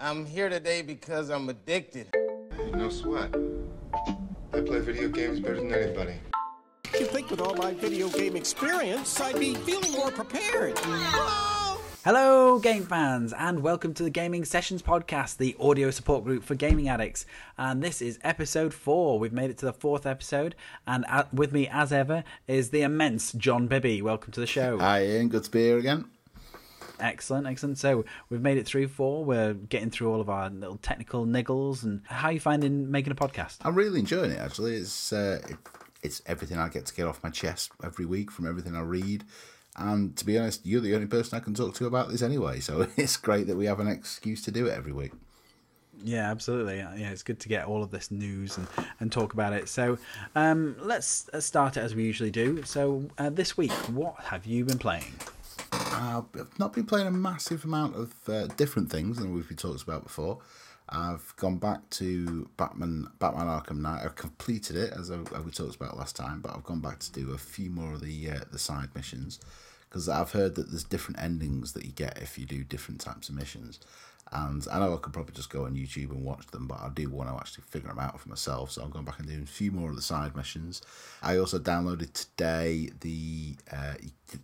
I'm here today because I'm addicted. No sweat. I play video games better than anybody. You'd think with all my video game experience, I'd be feeling more prepared. Hello, game fans, and welcome to the Gaming Sessions Podcast, the audio support group for gaming addicts. And this is episode four. We've made it to the fourth episode, and with me, as ever, is the immense John Bibby. Welcome to the show. Hi, Ian. Good to be here again. Excellent, excellent. So we've made it through four. We're getting through all of our little technical niggles. And how are you finding making a podcast? I'm really enjoying it. Actually, it's uh, it, it's everything I get to get off my chest every week from everything I read. And to be honest, you're the only person I can talk to about this anyway. So it's great that we have an excuse to do it every week. Yeah, absolutely. Yeah, it's good to get all of this news and, and talk about it. So um, let's start it as we usually do. So uh, this week, what have you been playing? I've not been playing a massive amount of uh, different things than we've been talked about before. I've gone back to Batman Batman Arkham Knight. I've completed it as, I, we talked about last time, but I've gone back to do a few more of the uh, the side missions because I've heard that there's different endings that you get if you do different types of missions. And I know I could probably just go on YouTube and watch them, but I do want to actually figure them out for myself. So I'm going back and doing a few more of the side missions. I also downloaded today the uh,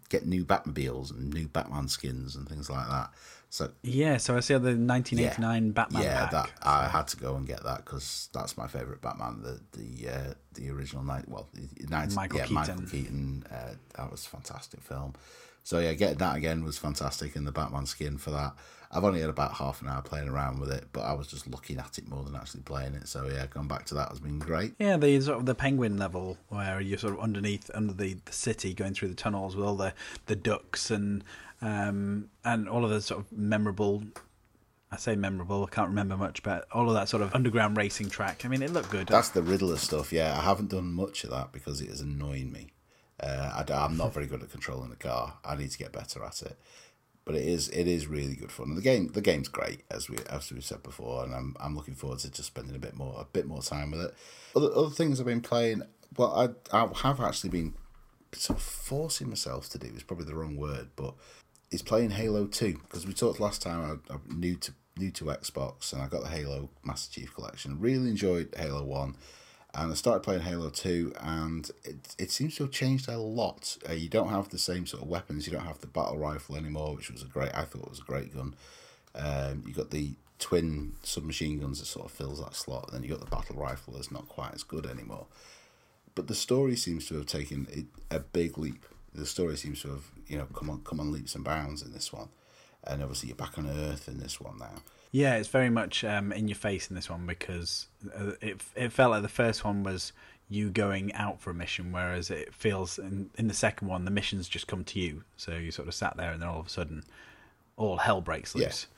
get new Batmobiles and new Batman skins and things like that. So yeah, so I see the 1989 yeah, Batman. Yeah, pack, that so. I had to go and get that because that's my favorite Batman. The the uh, the original Knight, well, the 19, Michael yeah, Keaton. Michael Keaton. Uh, that was a fantastic film. So yeah, getting that again was fantastic, and the Batman skin for that. I've only had about half an hour playing around with it, but I was just looking at it more than actually playing it. So yeah, going back to that has been great. Yeah, the sort of the penguin level where you're sort of underneath under the, the city, going through the tunnels with all the the ducks and um and all of the sort of memorable. I say memorable. I can't remember much, but all of that sort of underground racing track. I mean, it looked good. That's the Riddler stuff. Yeah, I haven't done much of that because it is annoying me. Uh, I, am not very good at controlling the car. I need to get better at it. But it is it is really good fun. And the game the game's great as we as we said before, and I'm I'm looking forward to just spending a bit more a bit more time with it. Other other things I've been playing. Well, I I have actually been sort of forcing myself to do. Is probably the wrong word, but is playing Halo Two because we talked last time. I, I'm new to new to Xbox, and I got the Halo Master Chief Collection. Really enjoyed Halo One and I started playing Halo 2, and it, it seems to have changed a lot. Uh, you don't have the same sort of weapons, you don't have the battle rifle anymore, which was a great, I thought it was a great gun. Um, you got the twin submachine guns that sort of fills that slot, and then you got the battle rifle that's not quite as good anymore. But the story seems to have taken a big leap. The story seems to have, you know, come on, come on leaps and bounds in this one. And obviously, you're back on Earth in this one now. Yeah, it's very much um, in your face in this one because uh, it it felt like the first one was you going out for a mission, whereas it feels in, in the second one the missions just come to you. So you sort of sat there, and then all of a sudden, all hell breaks loose.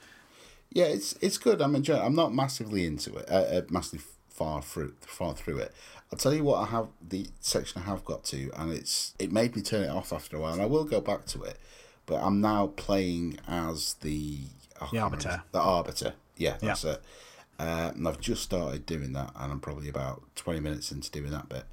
Yeah, yeah it's it's good. I'm enjoying. I'm not massively into it. Uh, uh, massively far through far through it. I'll tell you what I have the section I have got to, and it's it made me turn it off after a while, and I will go back to it. But I'm now playing as the oh, the arbiter. The arbiter. Yeah, that's yeah. it. Uh, and I've just started doing that, and I'm probably about 20 minutes into doing that bit.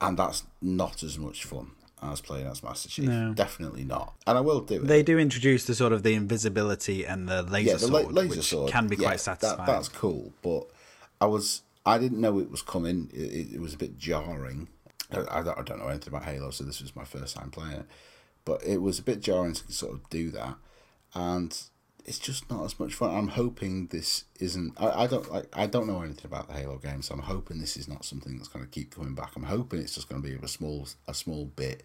And that's not as much fun as playing as Master Chief. No. Definitely not. And I will do it. They do introduce the sort of the invisibility and the laser yeah, the sword, laser which sword can be yeah, quite satisfying. That, that's cool, but I was I didn't know it was coming. It, it was a bit jarring. I, I, I don't know anything about Halo, so this was my first time playing it. But it was a bit jarring to sort of do that, and it's just not as much fun. I'm hoping this isn't. I, I don't like. I don't know anything about the Halo game, so I'm hoping this is not something that's going to keep coming back. I'm hoping it's just going to be a small a small bit,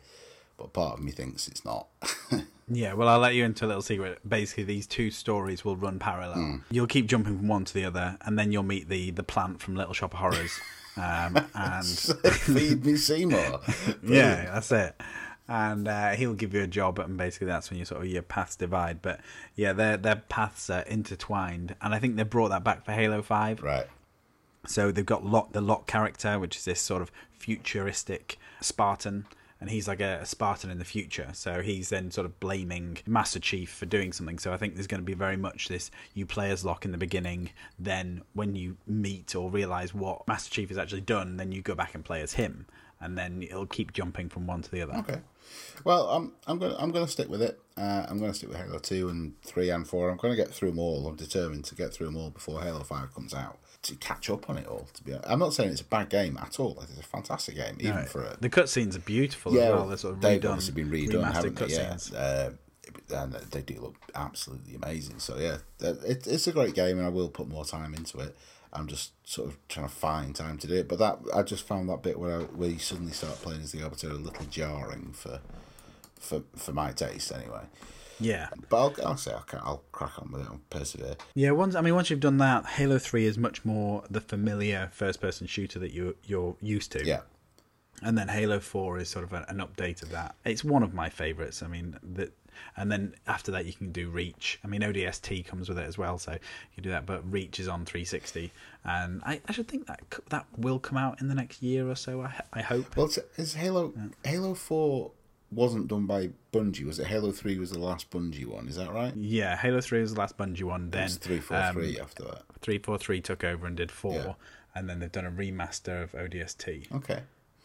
but part of me thinks it's not. yeah, well, I'll let you into a little secret. Basically, these two stories will run parallel. Hmm. You'll keep jumping from one to the other, and then you'll meet the the plant from Little Shop of Horrors. Um, and feed me Seymour. yeah, that's it and uh, he'll give you a job, and basically that's when you sort of your paths divide. But yeah, their their paths are intertwined, and I think they brought that back for Halo Five. Right. So they've got Locke, the Locke character, which is this sort of futuristic Spartan, and he's like a, a, Spartan in the future. So he's then sort of blaming Master Chief for doing something. So I think there's going to be very much this: you play as Locke in the beginning, then when you meet or realize what Master Chief has actually done, then you go back and play as him. And then it'll keep jumping from one to the other. Okay. Well, I'm I'm gonna I'm gonna stick with it. Uh, I'm gonna stick with Halo Two and Three and Four. I'm gonna get through them all. I'm determined to get through them all before Halo Five comes out to catch up on it all. To be, I'm not saying it's a bad game at all. It's a fantastic game, even Right. for a The cutscenes are beautiful yeah. as well. They're sort of they've redone, obviously been redone, haven't they? Yeah. Uh, and they do look absolutely amazing. So yeah, it, it's a great game, and I will put more time into it. I'm just sort of trying to find time to do it. But that I just found that bit where I, where you suddenly start playing as the Arbiter a little jarring for for for my taste anyway. Yeah. But I'll, I'll say I'll, I'll crack on with it. I'll persevere. Yeah, once I mean, once you've done that, Halo Three is much more the familiar first-person shooter that you you're used to. Yeah, and then Halo Four is sort of an update of that. It's one of my favorites. I mean, that, and then after that you can do Reach. I mean, ODST comes with it as well, so you can do that. But Reach is on 360, and I, I should think that that will come out in the next year or so. I, I hope. well, it's Halo Halo Four wasn't done by Bungie, was it? Halo Three was the last Bungie one. Is that right? Yeah, Halo Three was the last Bungie one. Then three four three um, after that. three four three took over and did four, Yeah. and then they've done a remaster of ODST, Okay.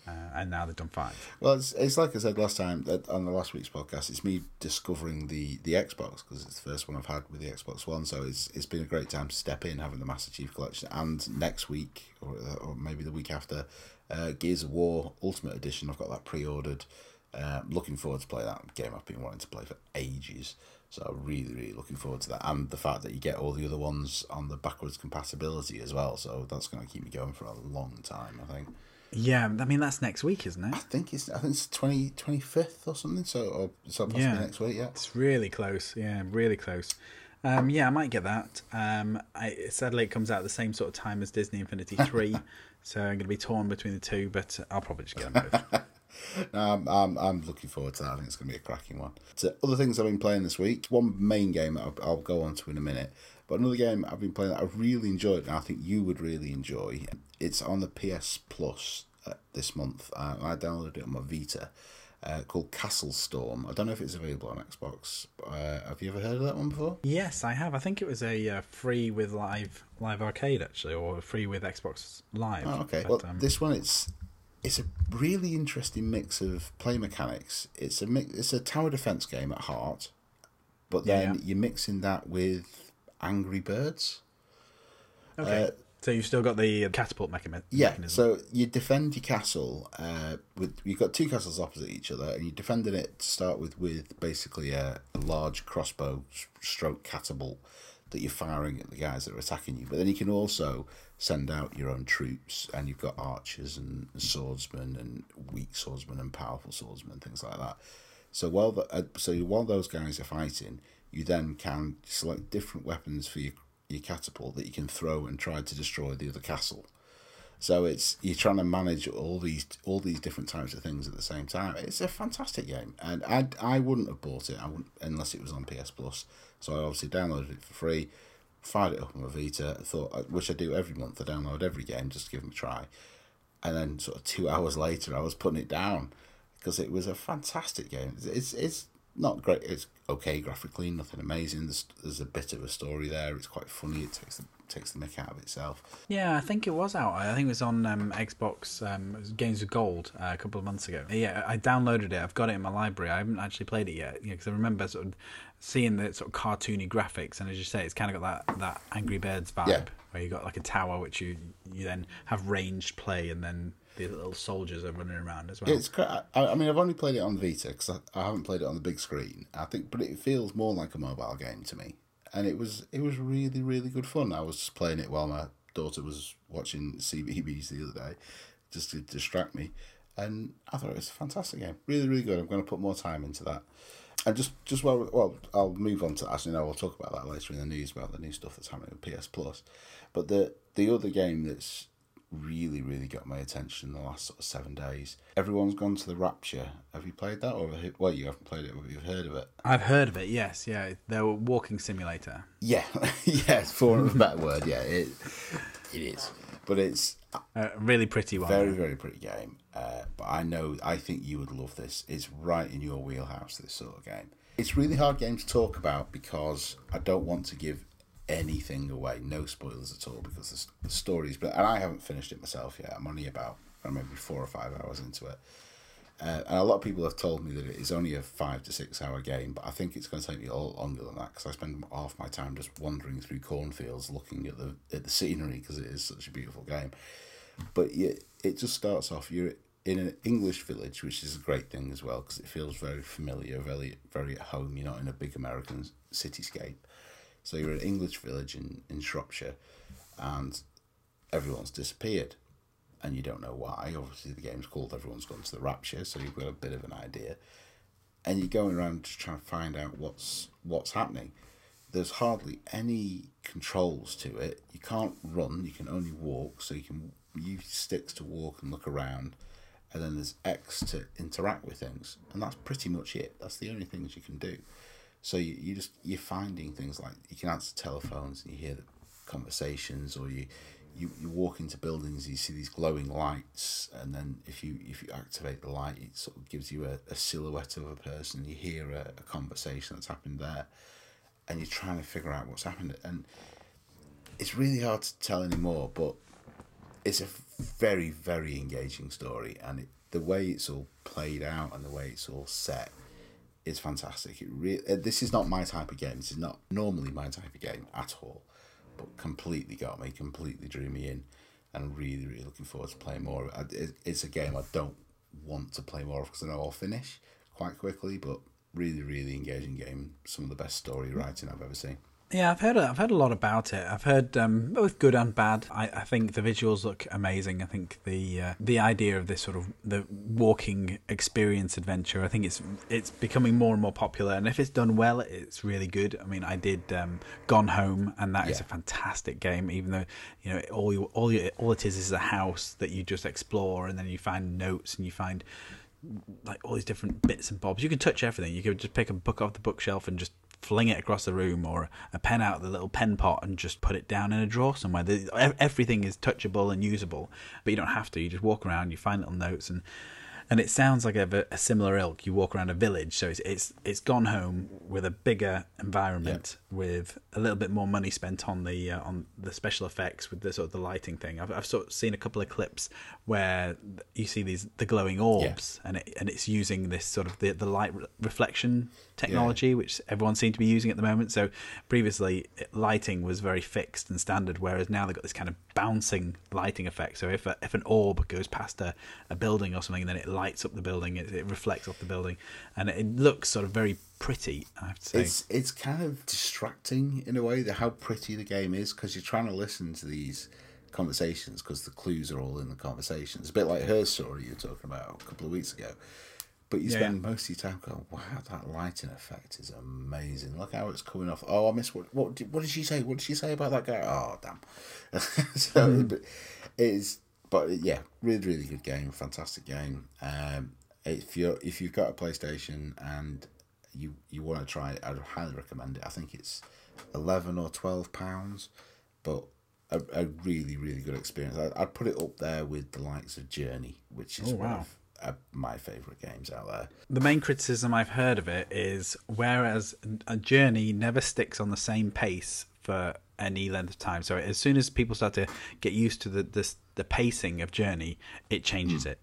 Uh, and now they've done five. Well, it's, it's like I said last time on the last week's podcast. It's me discovering the, the Xbox because it's the first one I've had with the Xbox One. So it's it's been a great time to step in having the Master Chief Collection, and next week or, or maybe the week after, uh, Gears of War Ultimate Edition. I've got that pre ordered. Uh, looking forward to play that game. I've been wanting to play for ages. So I'm really, really looking forward to that, and the fact that you get all the other ones on the backwards compatibility as well. So that's going to keep me going for a long time. I think. Yeah, I mean that's next week, isn't it? I think it's I think it's 20, 25th or something. So or so possibly Yeah. next week. Yeah. It's really close. Yeah, really close. Um, yeah, I might get that. Um, I, sadly, it comes out at the same sort of time as Disney Infinity 3. so I'm going to be torn between the two, but I'll probably just get them both. No, I'm, I'm I'm looking forward to that. I think it's going to be a cracking one. So other things I've been playing this week. One main game that I'll, I'll go on to in a minute. But another game I've been playing that I really enjoyed, and I think you would really enjoy. It's on the PS Plus uh, this month. Uh, I downloaded it on my Vita. Uh, called Castle Storm. I don't know if it's available on Xbox. Uh, have you ever heard of that one before? yes, I have. I think it was a uh, free with live live arcade, actually, or free with Xbox Live. Oh, okay. But, well, um, this one it's it's a really interesting mix of play mechanics. It's a mix, it's a tower defense game at heart, but Yeah, then yeah. you're mixing that with Angry Birds. okay. uh, so you've still got the uh, catapult mechani- Yeah. So you defend your castle uh, with you've got two castles opposite each other, and you're defending it to start with with basically a, a large crossbow stroke catapult that you're firing at the guys that are attacking you. But then you can also send out your own troops, and you've got archers and swordsmen and weak swordsmen and powerful swordsmen, things like that. So while the, uh, so while those guys are fighting, you then can select different weapons for your your catapult that you can throw and try to destroy the other castle. So it's you're trying to manage all these all these different types of things at the same time. It's a fantastic game, and I I wouldn't have bought it I wouldn't, unless it was on PS Plus. So I obviously downloaded it for free, fired it up on my Vita. Thought uh, which I do every month. I download every game just to give them a try, and then sort of two hours later I was putting it down because it was a fantastic game. It's it's, it's not great. It's okay graphically, nothing amazing. There's, there's a bit of a story there. It's quite funny. It takes the takes the mick out of itself. Yeah, I think it was out. I think it was on um, Xbox um, Games of Gold uh, a couple of months ago. Yeah, I downloaded it. I've got it in my library. I haven't actually played it yet because I remember sort of seeing the sort of cartoony graphics, and as you say, it's kind of got that, that Angry Birds vibe Yeah. where you got like a tower which you you then have ranged play, and then the little soldiers are running around as well. It's. I, I mean, I've only played it on Vita because I, I haven't played it on the big screen. I think, but it feels more like a mobile game to me, and it was it was really really good fun. I was playing it while my daughter was watching CBBS the other day, just to distract me, and I thought it was a fantastic game. Really really good. I'm going to put more time into that. And just just while well, I'll move on to actually no, we'll talk about that later in the news about the new stuff that's happening with PS Plus. But the the other game that's really, really got my attention in the last sort of seven days. Everyone's gone to the Rapture. Have you played that, or you- well, you haven't played it, but you've heard of it? I've heard of it. Yes, yeah, they're a walking simulator. Yeah, yeah, for a better word, yeah, it it is. But it's A really pretty one. very, very pretty game. Uh, but I know, I think you would love this. It's right in your wheelhouse. This sort of game. It's really hard game to talk about because I don't want to give anything away. No spoilers at all because the, the stories. But and I haven't finished it myself yet. I'm only about or maybe four or five hours into it. Uh, and a lot of people have told me that it is only a five to six hour game, but I think it's going to take me a lot longer than that because I spend half my time just wandering through cornfields looking at the at the scenery because it is such a beautiful game. But yeah, it just starts off. You're in an English village, which is a great thing as well because it feels very familiar, very very at home. You're not in a big American cityscape. So you're an English village in, in Shropshire, and everyone's disappeared and you don't know why. Obviously, the game's called Everyone's Gone to the Rapture, so you've got a bit of an idea. And you're going around just trying to find out what's what's happening. There's hardly any controls to it. You can't run. You can only walk. So you can use sticks to walk and look around, and then there's X to interact with things, and that's pretty much it. That's the only things you can do. So you, you just you're finding things like you can answer telephones and you hear the conversations, or you you, you walk into buildings, you see these glowing lights, and then if you if you activate the light, it sort of gives you a, a silhouette of a person. You hear a, a conversation that's happened there, and you're trying to figure out what's happened. And it's really hard to tell anymore, but it's a very very engaging story, and it, the way it's all played out and the way it's all set is fantastic. It really uh, this is not my type of game. This is not normally my type of game at all but completely got me, completely drew me in, and really, really looking forward to playing more. It's a game I don't want to play more of because I know I'll finish quite quickly, but really, really engaging game. Some of the best story writing I've ever seen. Yeah, I've heard I've heard a lot about it. I've heard um, both good and bad. I, I think the visuals look amazing. I think the uh, the idea of this sort of the walking experience adventure. I think it's it's becoming more and more popular. And if it's done well, it's really good. I mean, I did um, Gone Home, and that yeah. is a fantastic game. Even though you know all you all you, all it is is a house that you just explore, and then you find notes and you find like all these different bits and bobs. You can touch everything. You could just pick a book off the bookshelf and just fling it across the room or a pen out of the little pen pot and just put it down in a drawer somewhere. Everything is touchable and usable, but you don't have to. You just walk around, you find little notes, and and it sounds like a, a similar ilk. You walk around a village, so it's it's it's gone home with a bigger environment, with a little bit more money spent on the uh, on the special effects with the sort of the lighting thing. I've I've sort of seen a couple of clips where you see these the glowing orbs, yeah. and it and it's using this sort of the the light re- reflection technology, yeah. which everyone seemed to be using at the moment. So previously, lighting was very fixed and standard, whereas now they've got this kind of bouncing lighting effect. So if a, if an orb goes past a, a building or something, then it lights up the building, it, it reflects off the building, and it looks sort of very pretty. I have to say, it's it's kind of distracting in a way that how pretty the game is because you're trying to listen to these conversations because the clues are all in the conversations. It's a bit like her story you were talking about a couple of weeks ago but you spend yeah. most of your time going, "Wow, that lighting effect is amazing! Look how it's coming off." Oh, I missed what what did, what did she say? What did she say about that guy? Oh, damn! so mm. it is, but yeah, really, really good game, fantastic game. Um, if you if you've got a PlayStation and you you want to try it, I'd highly recommend it. I think it's eleven or twelve pounds, but a, a really really good experience. I, I'd put it up there with the likes of Journey, which is oh, wow uh, my favorite games out there. The main criticism I've heard of it is whereas a journey never sticks on the same pace for any length of time. So as soon as people start to get used to the the, the pacing of journey, it changes mm. it.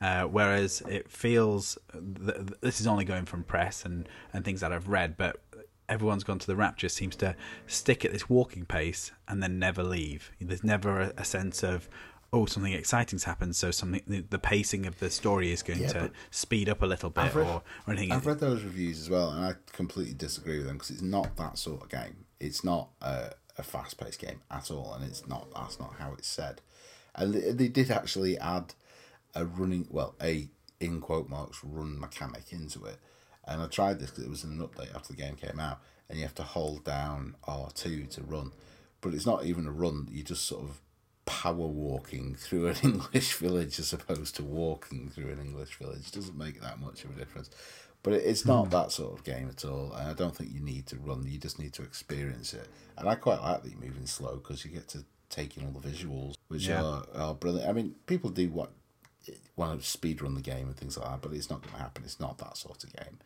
Uh, whereas it feels th- this is only going from press and, and things that I've read, but everyone's gone to the Rapture seems to stick at this walking pace and then never leave. There's never a, a sense of oh something exciting's happened so something the, the pacing of the story is going yeah, to speed up a little bit read, or, or anything. I've read those reviews as well and i completely disagree with them because it's not that sort of game. It's not a, a fast-paced game at all and it's not that's not how it's said. And they, they did actually add a running well a in quote marks run mechanic into it. And i tried this because it was an update after the game came out and you have to hold down r2 to run. But it's not even a run you just sort of power walking through an English village as opposed to walking through an English village doesn't make that much of a difference. But it's not mm. that sort of game at all, and I don't think you need to run. You just need to experience it. And I quite like that you're moving slow because you get to take in all the visuals, which yeah. are, are brilliant. I mean, people do want want to speed run the game and things like that, but it's not going to happen. It's not that sort of game.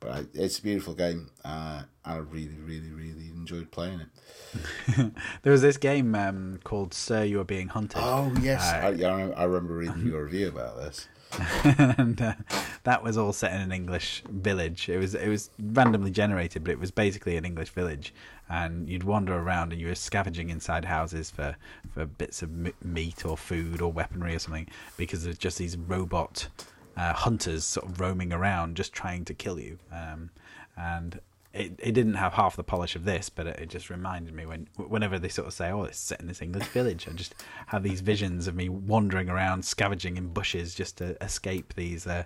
But I, it's a beautiful game. Uh, I really, really, really enjoyed playing it. There was this game um, called Sir, You Are Being Hunted. Oh yes, I, I, I remember reading your review about this. and uh, that was all set in an English village. It was it was randomly generated, but it was basically an English village, and you'd wander around and you were scavenging inside houses for for bits of m- meat or food or weaponry or something because there's just these robot uh, hunters sort of roaming around just trying to kill you. Um, and it, it didn't have half the polish of this, but it, it just reminded me when whenever they sort of say, "Oh, it's set in this English village," I just have these visions of me wandering around, scavenging in bushes just to escape these uh,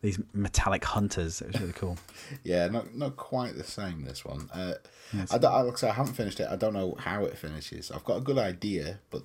these metallic hunters. It was really cool. Yeah, not not quite the same. This one. Uh, I, don't, I, like I, say, I haven't finished it. I don't know how it finishes. I've got a good idea, but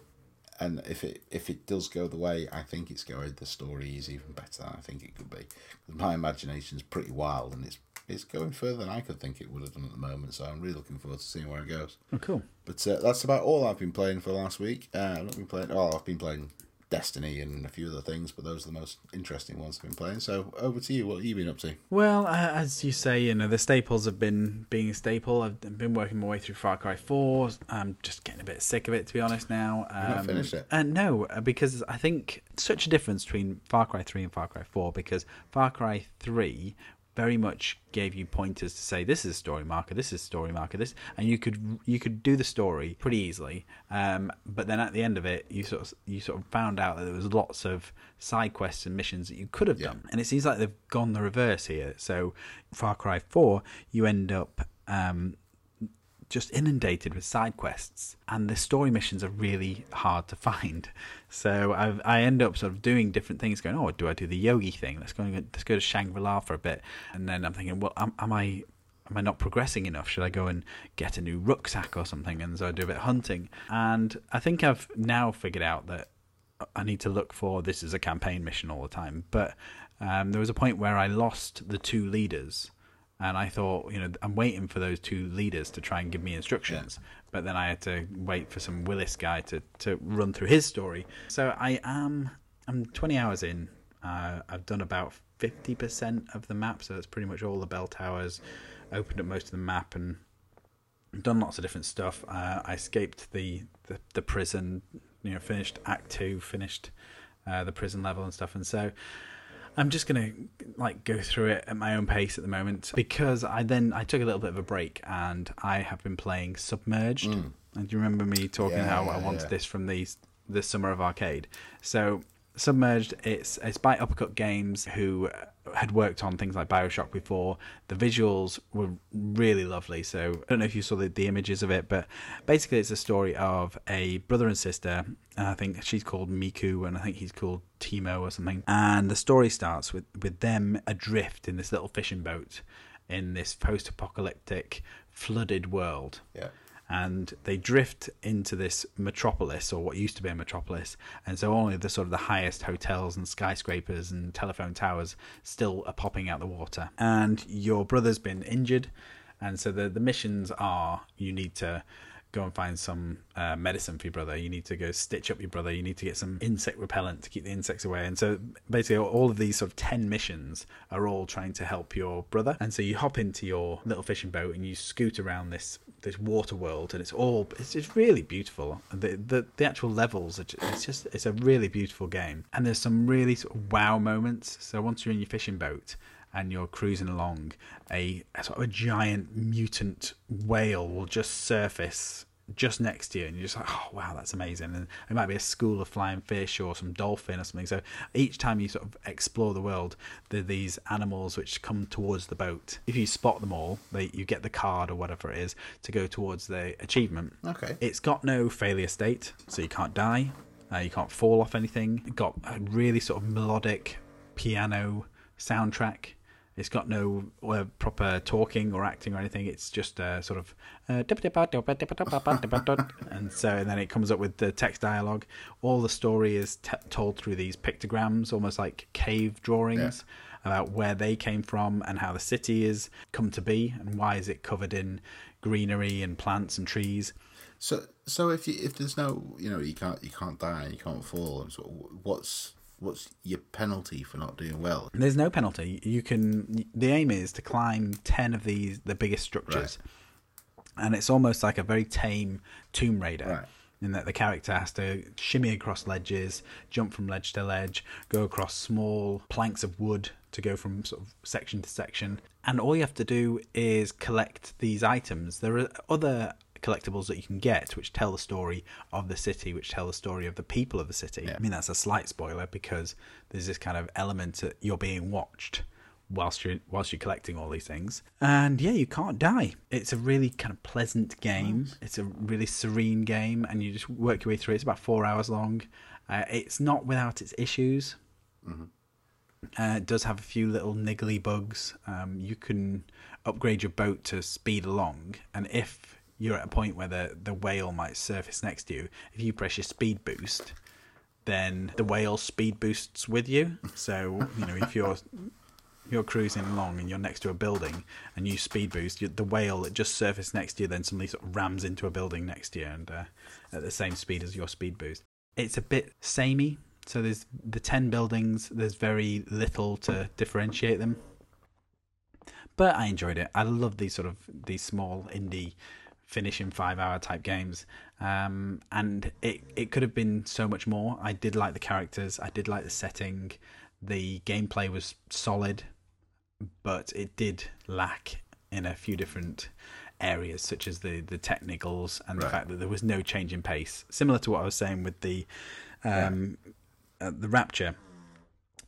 and if it if it does go the way I think it's going, the story is even better than I think it could be. My imagination's pretty wild, and it's it's going further than I could think it would have done at the moment. So I'm really looking forward to seeing where it goes. Oh, cool. But uh, that's about all I've been playing for last week. Uh, I've not been playing. Oh, I've been playing Destiny and a few other things, but those are the most interesting ones I've been playing. So over to you. What have you been up to? Well, uh, as you say, you know the staples have been being a staple. I've been working my way through Far Cry Four. I'm just getting a bit sick of it, to be honest. Now, um, not finished it? And no, uh, because I think such a difference between Far Cry Three and Far Cry Four. Because Far Cry Three very much gave you pointers to say this is a story marker, this is a story marker, this, and you could you could do the story pretty easily. Um, but then at the end of it, you sort of you sort of found out that there was lots of side quests and missions that you could have yeah. done, and it seems like they've gone the reverse here. So Far Cry Four, you end up um, just inundated with side quests, and the story missions are really hard to find. So I've, I end up sort of doing different things, going, oh, do I do the yogi thing? Let's go, let's go to Shangri La for a bit, and then I'm thinking, well, am, am I am I not progressing enough? Should I go and get a new rucksack or something? And so I do a bit of hunting, and I think I've now figured out that I need to look for this as a campaign mission all the time. But um, there was a point where I lost the two leaders and I thought, you know, I'm waiting for those two leaders to try and give me instructions. Yeah. But then I had to wait for some Willis guy to, to run through his story. So I am, I'm 20 hours in. Uh, I've done about 50% of the map, so that's pretty much all the bell towers. Opened up most of the map and done lots of different stuff. Uh, I escaped the, the, the prison, you know, finished Act Two, finished uh, the prison level and stuff, and so I'm just gonna like go through it at my own pace at the moment because I then I took a little bit of a break and I have been playing Submerged. Mm. And do you remember me talking yeah, how I wanted yeah. this from the the summer of arcade? So Submerged, it's it's by Uppercut Games, who had worked on things like Bioshock before. The visuals were really lovely. So I don't know if you saw the, the images of it, but basically it's a story of a brother and sister. And I think she's called Miku, and I think he's called Timo or something. And the story starts with with them adrift in this little fishing boat in this post-apocalyptic flooded world. Yeah and they drift into this metropolis or what used to be a metropolis and so only the sort of the highest hotels and skyscrapers and telephone towers still are popping out the water. And your brother's been injured and so the the missions are you need to go and find some uh, medicine for your brother. You need to go stitch up your brother. You need to get some insect repellent to keep the insects away. And so basically, all of these sort of 10 missions are all trying to help your brother. And so you hop into your little fishing boat and you scoot around this this water world and it's all it's just really beautiful the the, the actual levels just, it's just it's a really beautiful game and there's some really sort of wow moments so once you're in your fishing boat and you're cruising along, a, a sort of a giant mutant whale will just surface just next to you, and you're just like, oh wow, that's amazing. And it might be a school of flying fish or some dolphin or something. So each time you sort of explore the world, there are these animals which come towards the boat. If you spot them all, they, you get the card or whatever it is to go towards the achievement. Okay. It's got no failure state, so you can't die, uh, you can't fall off anything. It got a really sort of melodic piano soundtrack it's got no uh, proper talking or acting or anything. It's just uh, sort of, uh, and so and then it comes up with the text dialogue. All the story is t- told through these pictograms, almost like cave drawings yeah. about where they came from and how the city is come to be and why is it covered in greenery and plants and trees. So, so if you, if there's no, you know, you can't you can't die and you can't fall, and so what's what's your penalty for not doing well? There's no penalty. You can. The aim is to climb ten of these the biggest structures, and it's almost like a very tame Tomb Raider. Right. In that the character has to shimmy across ledges, jump from ledge to ledge, go across small planks of wood to go from sort of section to section. And all you have to do is collect these items. There are other collectibles that you can get which tell the story of the city, which tell the story of the people of the city. I mean, that's a slight spoiler because there's this kind of element that you're being watched whilst you're whilst you're collecting all these things. And yeah, you can't die. It's a really kind of pleasant game. It's a really serene game, and you just work your way through. it. It's about four hours long. Uh, it's not without its issues. Uh, it does have a few little niggly bugs. Um, you can upgrade your boat to speed along, and if you're at a point where the, the whale might surface next to you, if you press your speed boost, then the whale speed boosts with you. So you know if you're you're cruising along and you're next to a building and you speed boost, you, the whale that just surfaced next to you then suddenly sort of rams into a building next to you and uh, at the same speed as your speed boost. It's a bit samey. So there's the ten buildings. There's very little to differentiate them. But I enjoyed it. I love these sort of these small indie finish in five hour type games. Um, and it, it could have been so much more. I did like the characters, I did like the setting, the gameplay was solid, but it did lack in a few different areas, such as the, the technicals and the fact that there was no change in pace. Similar to what I was saying with the um, uh, the Rapture,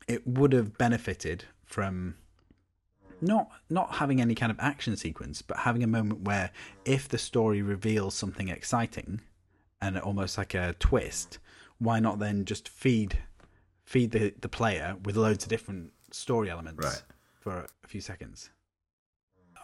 it would have benefited from not not having any kind of action sequence, but having a moment where if the story reveals something exciting and almost like a twist, why not then just feed feed the, the player with loads of different story elements Right. for a few seconds.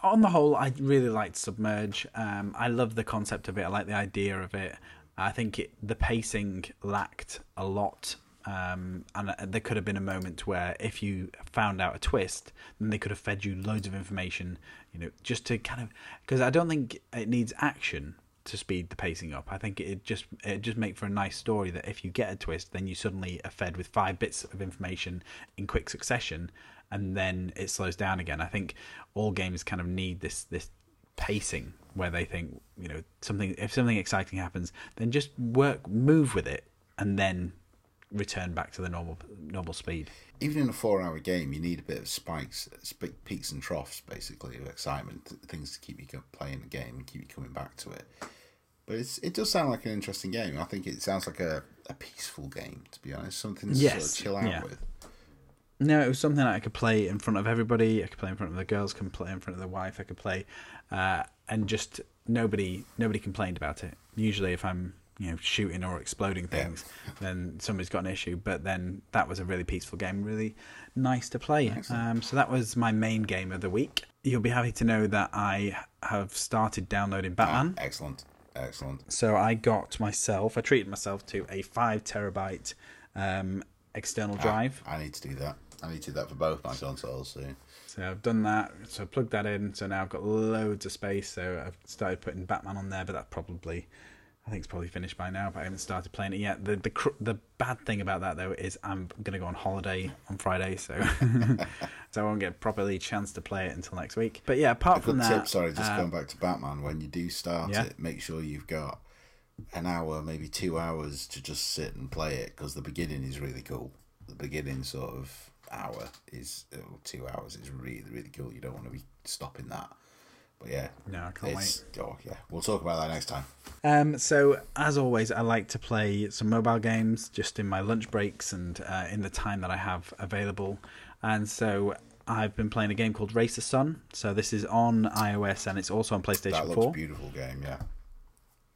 On the whole, I really liked Submerge. Um, I love the concept of it. I like the idea of it. I think it, the pacing lacked a lot um, and uh, there could have been a moment where if you found out a twist, then they could have fed you loads of information, you know, just to kind of because I don't think it needs action to speed the pacing up. I think it just it just make for a nice story that if you get a twist, then you suddenly are fed with five bits of information in quick succession, and then it slows down again. I think all games kind of need this this pacing where they think you know something if something exciting happens, then just work move with it, and then return back to the normal normal speed. Even in a four-hour game, you need a bit of spikes, peaks and troughs, basically, of excitement, things to keep you playing the game and keep you coming back to it. But it's, it does sound like an interesting game. I think it sounds like a, a peaceful game, to be honest. Something to sort of chill out yeah. with. No, it was something that I could play in front of everybody. I could play in front of the girls. Can play in front of the wife. I could play, uh, and just nobody nobody complained about it. Usually, if I'm you know shooting or exploding Yeah. things, then somebody's got an issue. But then that was a really peaceful game, really nice to play. Um, so that was my main game of the week. You'll be happy to know that I have started downloading Batman. Ah, excellent. Excellent. So I got myself, I treated myself to a five terabyte um, external drive. I need to do that. I need to do that for both my consoles soon. So I've done that. So I plugged that in. So now I've got loads of space. So I've started putting Batman on there, but that probably, I think it's probably finished by now. But I haven't started playing it yet. The the cr- the bad thing about that though is I'm gonna go on holiday on Friday, so so I won't get properly chance to play it until next week. But yeah, apart from that, tip, sorry, just uh, going back to Batman. When you do start Yeah. it, make sure you've got an hour, maybe two hours to just sit and play it because the beginning is really cool. The beginning sort of hour is, or two hours is really, really cool. You don't want to be stopping that. But yeah. No, I can't it's, Oh, yeah. We'll talk about that next time. Um, so as always, I like to play some mobile games just in my lunch breaks and uh, in the time that I have available. And so I've been playing a game called Race the Sun. So this is on iOS and it's also on PlayStation That looks 4. beautiful game, yeah.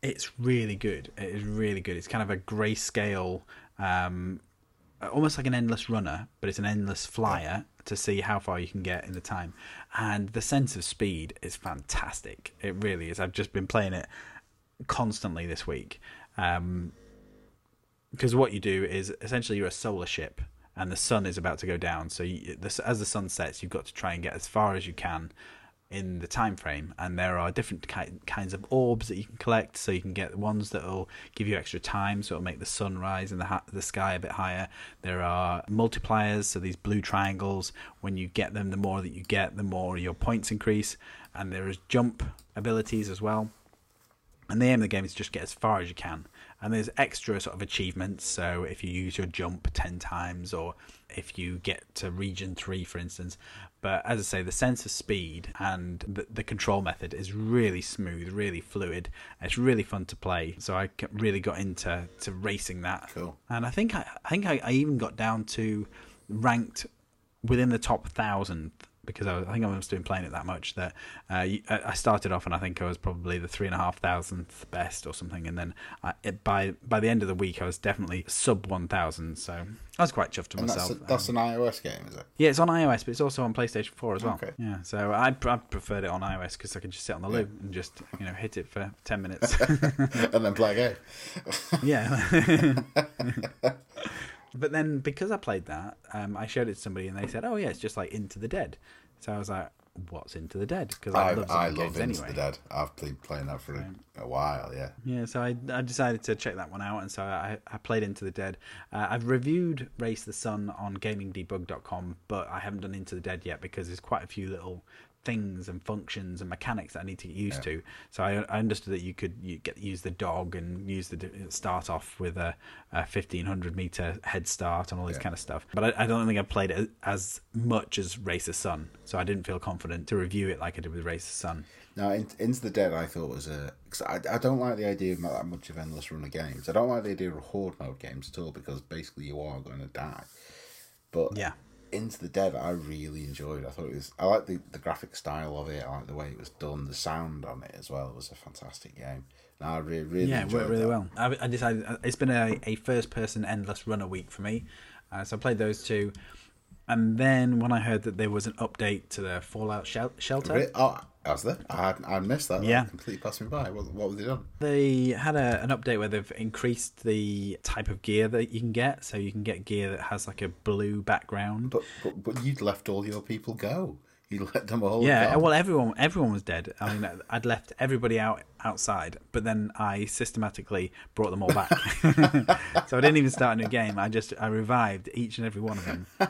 It's really good. It is really good. It's kind of a grayscale, um, almost like an endless runner, but it's an endless flyer to see how far you can get in the time. And the sense of speed is fantastic. It really is. I've just been playing it constantly this week. Um, because what you do is essentially you're a solar ship and the sun is about to go down. So you, this, as the sun sets, you've got to try and get as far as you can in the time frame and there are different ki- kinds of orbs that you can collect so you can get ones that will give you extra time so it'll make the sun rise in the, ha- the sky a bit higher there are multipliers so these blue triangles when you get them the more that you get the more your points increase and there is jump abilities as well and the aim of the game is just get as far as you can. And there's extra sort of achievements. So if you use your jump 10 times, or if you get to region 3, for instance. But as I say, the sense of speed and the, the control method is really smooth, really fluid. It's really fun to play. So I really got into to racing that. Cool. And I think I, I think I, I even got down to ranked within the top thousand because I, was, I think I was doing playing it that much that uh, I I started off and I think I was probably the three and a half thousandth best or something, and then I, it, by by the end of the week I was definitely sub one thousand. So I was quite chuffed to And myself. that's, a, that's Um, an iOS game, is it? yeah, it's on iOS, but it's also on PlayStation Four as well. Okay. Yeah, so I, I preferred it on iOS because I could just sit on the loo and just you know hit it for ten minutes. and then play a game. Yeah. but then because I played that, um, I showed it to somebody and they said, "Oh yeah, it's just like Into the Dead." So I was like, "What's Into the Dead?" Because I, I, love I love Into anyway. the Dead. I've been playing that for a, a while, yeah. Yeah, so I, I decided to check that one out, and so I, I played Into the Dead. Uh, I've reviewed Race the Sun on GamingDebug.com, but I haven't done Into the Dead yet because there's quite a few little things and functions and mechanics that I need to get used to. So I, I understood that you could you get use the dog and use the start off with a, a 1500 meter head start and all this kind of stuff. But I, I don't think I played it as much as Race the Sun, so I didn't feel confident to review it like I did with Race the Sun. Now, In- Into the Dead, I thought was a. Cause I, I don't like the idea of that much of endless run of games. I don't like the idea of horde mode games at all because basically you are going to die. But Yeah. Into the Dead, I really enjoyed. I thought it was. I like the, the graphic style of it. I like the way it was done. The sound on it as well it was a fantastic game. And I really, really yeah, it worked really that. well. I, I decided it's been a, a first person endless runner week for me, uh, so I played those two, and then when I heard that there was an update to the Fallout shel- shelter, Re- Oh, was there? I I missed that. Yeah. That completely passed me by. What, what have they done? they had a, an update where they've increased the type of gear that you can get, so you can get gear that has like a blue background. But, but but you'd left all your people go. You let them all. Yeah, go. well, everyone everyone was dead. I mean, I'd left everybody out outside, but then I systematically brought them all back. so I didn't even start a new game. I just I revived each and every one of them.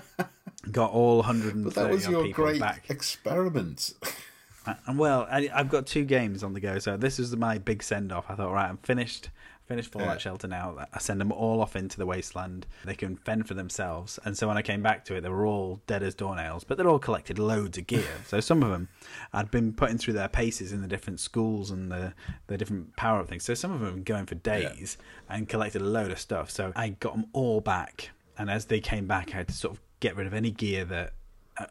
Got all 130 But that was your people great back. experiment. Uh, and well, I, I've got two games on the go, so this is my big send off. I thought, right, I'm finished. Finished Fallout Yeah. Shelter now. I send them all off into the wasteland. They can fend for themselves. And so when I came back to it, they were all dead as doornails, but they'd all collected loads of gear. so some of them I'd been putting through their paces in the different schools and the, the different power up things. So some of them going for days and collected a load of stuff. So I got them all back. And as they came back, I had to sort of get rid of any gear that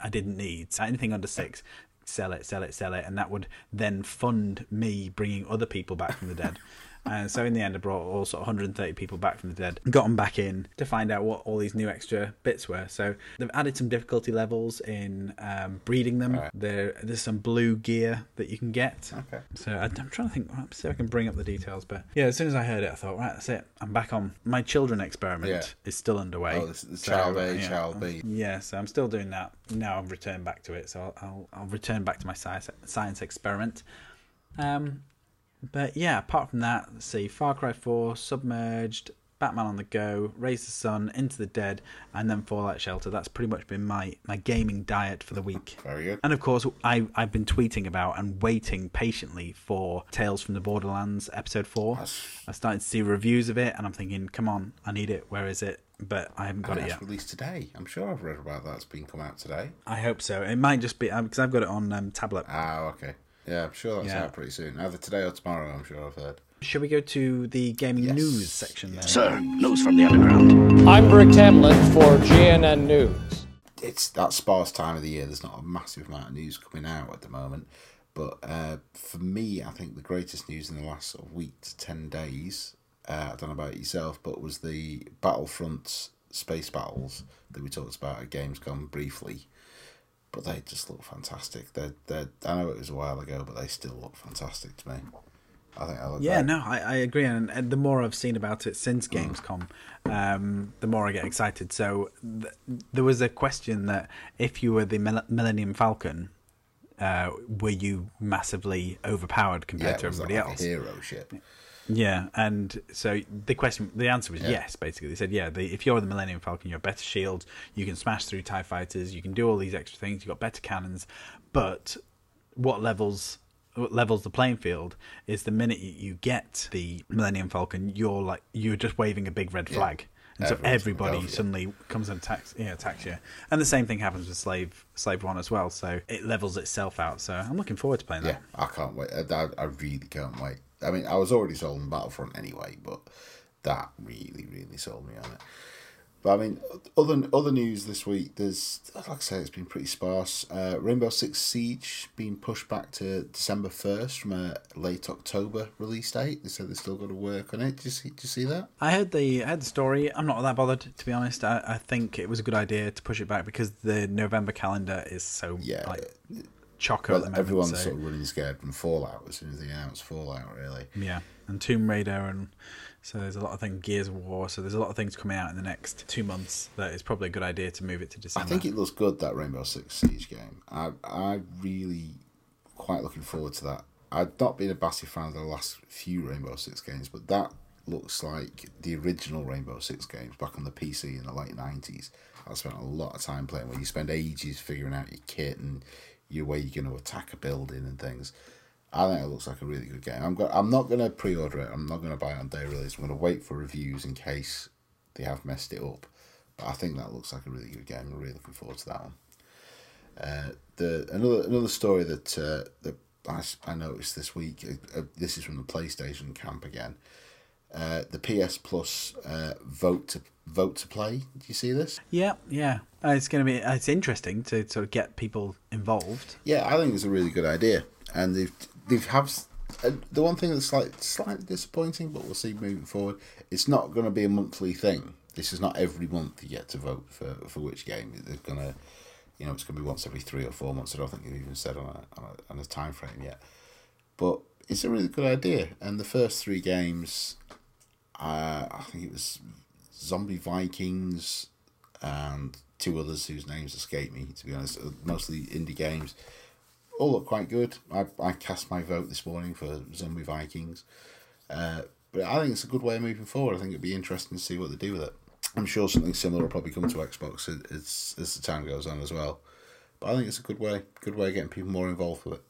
I didn't need. Anything under six, sell it, sell it, sell it, and that would then fund me bringing other people back from the dead. And so in the end, I brought all sort of 130 people back from the dead, got them back in to find out what all these new extra bits were. So they've added some difficulty levels in um, breeding them. Right. There, there's some blue gear that you can get. Okay. So I, I'm trying to think, I'll see if I can bring up the details. But yeah, as soon as I heard it, I thought, right, that's it. I'm back on. My children experiment Yeah. is still underway. Oh, the child A, yeah. child B. Yeah, so I'm still doing that. Now I've returned back to it, so I'll I'll, I'll return back to my science science experiment. Um, but yeah, apart from that, let's see: Far Cry Four, Submerged, Batman on the Go, Race the Sun, Into the Dead, and then Fallout Shelter. That's pretty much been my my gaming diet for the week. Very good. And of course, I I've been tweeting about and waiting patiently for Tales from the Borderlands episode four. That's- I started to see reviews of it, and I'm thinking, come on, I need it. Where is it? But I haven't got it yet. released today. I'm sure I've read about that. It's been come out today. I hope so. It might just be because I've got it on um, tablet. Ah, okay. Yeah, I'm sure that's Yeah. out pretty soon. Either today or tomorrow. I'm sure I've heard. Shall we go to the gaming Yes. news section then? Sir, news from the underground. I'm Rick Tamlin for GNN News. It's that sparse time of the year. There's not a massive amount of news coming out at the moment. But uh, for me, I think the greatest news in the last sort of week to ten days. Uh, I don't know about yourself, but was the Battlefront space battles that we talked about at Gamescom briefly. But they just look fantastic. They they I know it was a while ago, but they still look fantastic to me. I think I look Yeah, great. no, I, I agree, and, and the more I've seen about it since Gamescom, um, the more I get excited. So th- there was a question that if you were the Mil- Millennium Falcon, uh, were you massively overpowered compared Yeah, to everybody like else? a hero ship. Yeah, and so the question, the answer was Yeah. yes. Basically, they said, yeah, the, if you're the Millennium Falcon, you're better shield, you can smash through Tie fighters, you can do all these extra things, you've got better cannons. But what levels what levels the playing field is the minute you- you get the Millennium Falcon, you're like you're just waving a big red Yeah. flag. And so Everyone's gonna everybody you. suddenly comes and attacks, yeah, attacks you, and the same thing happens with Slave Slave One as well. So it levels itself out. So I'm looking forward to playing Yeah, that. I can't wait. I, I- I really can't wait. I mean, I was already sold on Battlefront anyway, but that really, really sold me on it. But I mean, other other news this week. There's, like I say, it's been pretty sparse. Uh, Rainbow Six Siege being pushed back to December first from a late October release date. They said they're still got to work on it. Did you see? Did you see that? I heard the I heard the story. I'm not that bothered to be honest. I, I think it was a good idea to push it back because the November calendar is so Yeah. like chocker Well, moment. everyone's so- sort of running scared from Fallout as soon as they announce Fallout. Really. yeah, and Tomb Raider, and so there's a lot of things. Gears of War. So there's a lot of things coming out in the next two months. That it's probably a good idea to move it to December. I think it looks good that Rainbow Six Siege game. I I really quite looking forward to that. I've not been a massive fan of the last few Rainbow Six games, but that looks like the original Rainbow Six games back on the PC in the late nineties. I spent a lot of time playing where you spend ages figuring out your kit and your way you're going to attack a building and things. I think it looks like a really good game. I'm go- I'm not going to pre-order it. I'm not going to buy it on day release. I'm going to wait for reviews in case they have messed it up. But I think that looks like a really good game. I'm really looking forward to that one. Uh, the another another story that uh, that I, I noticed this week. Uh, uh, this is from the PlayStation camp again. Uh, the PS Plus uh, vote to vote to play. Do you see this? yeah, yeah. Uh, it's going to be. It's interesting to sort of get people involved. Yeah, I think it's a really good idea, and they've they've have uh, the one thing that's like slightly disappointing, but we'll see moving forward. It's not going to be a monthly thing. This is not every month you get to vote for for which game. They're gonna, you know, it's going to be once every three or four months. I don't think they've even said on a on a, on a time frame yet, but it's a really good idea. And the first three games, uh, I think it was Zombie Vikings and two others whose names escape me. To be honest, Uh, mostly indie games all look quite good. I, I cast my vote this morning for Zombie Vikings. Uh, but I think it's a good way of moving forward. I think it'd be interesting to see what they do with it. I'm sure something similar will probably come to Xbox as, as, the time goes on as well. But I think it's a good way, good way of getting people more involved with it.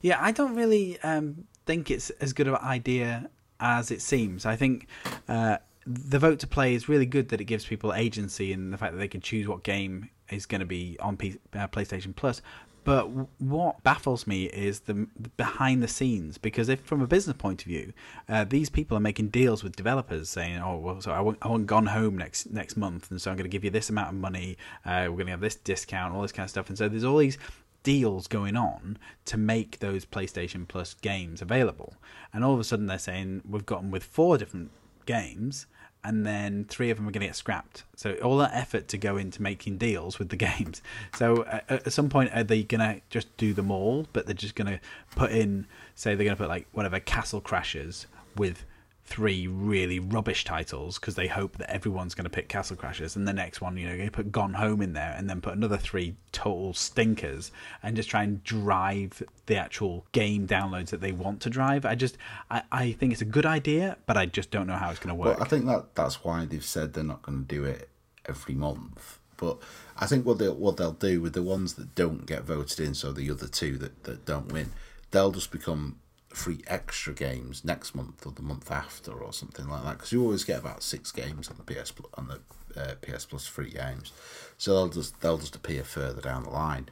Yeah, I don't really um, think it's as good of an idea as it seems. I think uh, the vote to play is really good that it gives people agency and the fact that they can choose what game is going to be on P- uh, PlayStation Plus. But what baffles me is the, the behind the scenes because if from a business point of view, uh, these people are making deals with developers saying, "Oh, well, so I want, I Gone Home next next month, and so I'm going to give you this amount of money. Uh, we're going to have this discount, all this kind of stuff." And so there's all these deals going on to make those PlayStation Plus games available. And all of a sudden they're saying we've got them with four different games and then three of them are going to get scrapped. So all that effort to go into making deals with the games. So uh, at some point are they going to just do them all but they're just going to put in say they're going to put like whatever Castle Crashers with three really rubbish titles because they hope that everyone's going to pick Castle Crashers, and the next one, you know, they put Gone Home in there, and then put another three total stinkers, and just try and drive the actual game downloads that they want to drive. I just, I, I think it's a good idea, but I just don't know how it's going to work. Well, I think that that's why they've said they're not going to do it every month. But I think what they what they'll do with the ones that don't get voted in, so the other two that, that don't win, they'll just become free extra games next month or the month after or something like that. Because you always get about six games on the PS on the uh, PS Plus free games, so they'll just they'll just appear further down the line,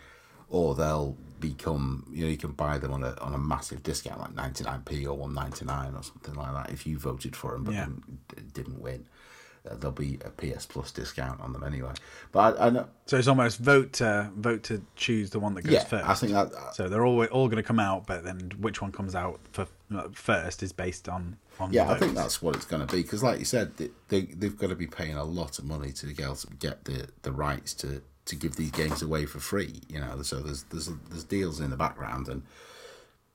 or they'll become you know you can buy them on a on a massive discount like ninety nine p or one ninety nine or something like that if you voted for them but Yeah. didn't, didn't win. Uh, there'll be a PS Plus discount on them anyway. But I, I know, so it's almost vote to vote to choose the one that goes yeah, first. I think that so they're all all going to come out, but then which one comes out for uh, first is based on on Yeah, I think that's what it's going to be because, like you said, they, they they've got to be paying a lot of money to be able to get the, the rights to, to give these games away for free. You know, so there's there's there's deals in the background, and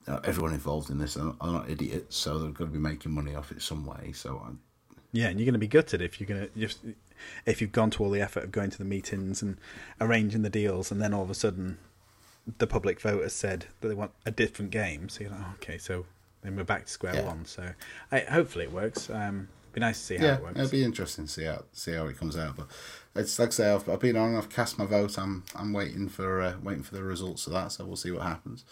know, everyone involved in this are, are not idiots, so they're going to be making money off it some way. So I, Yeah, and you're going to be gutted if you're going to just if you've gone to all the effort of going to the meetings and arranging the deals, and then all of a sudden the public vote has said that they want a different game. So you're like, oh, okay, so then we're back to square Yeah. one. So I, hopefully it works. Um, be nice to see how yeah, it works. it'll be interesting to see how see how it comes out. But it's like I say, I've, I've been on, I've cast my vote. I'm I'm waiting for uh, waiting for the results of that. So we'll see what happens.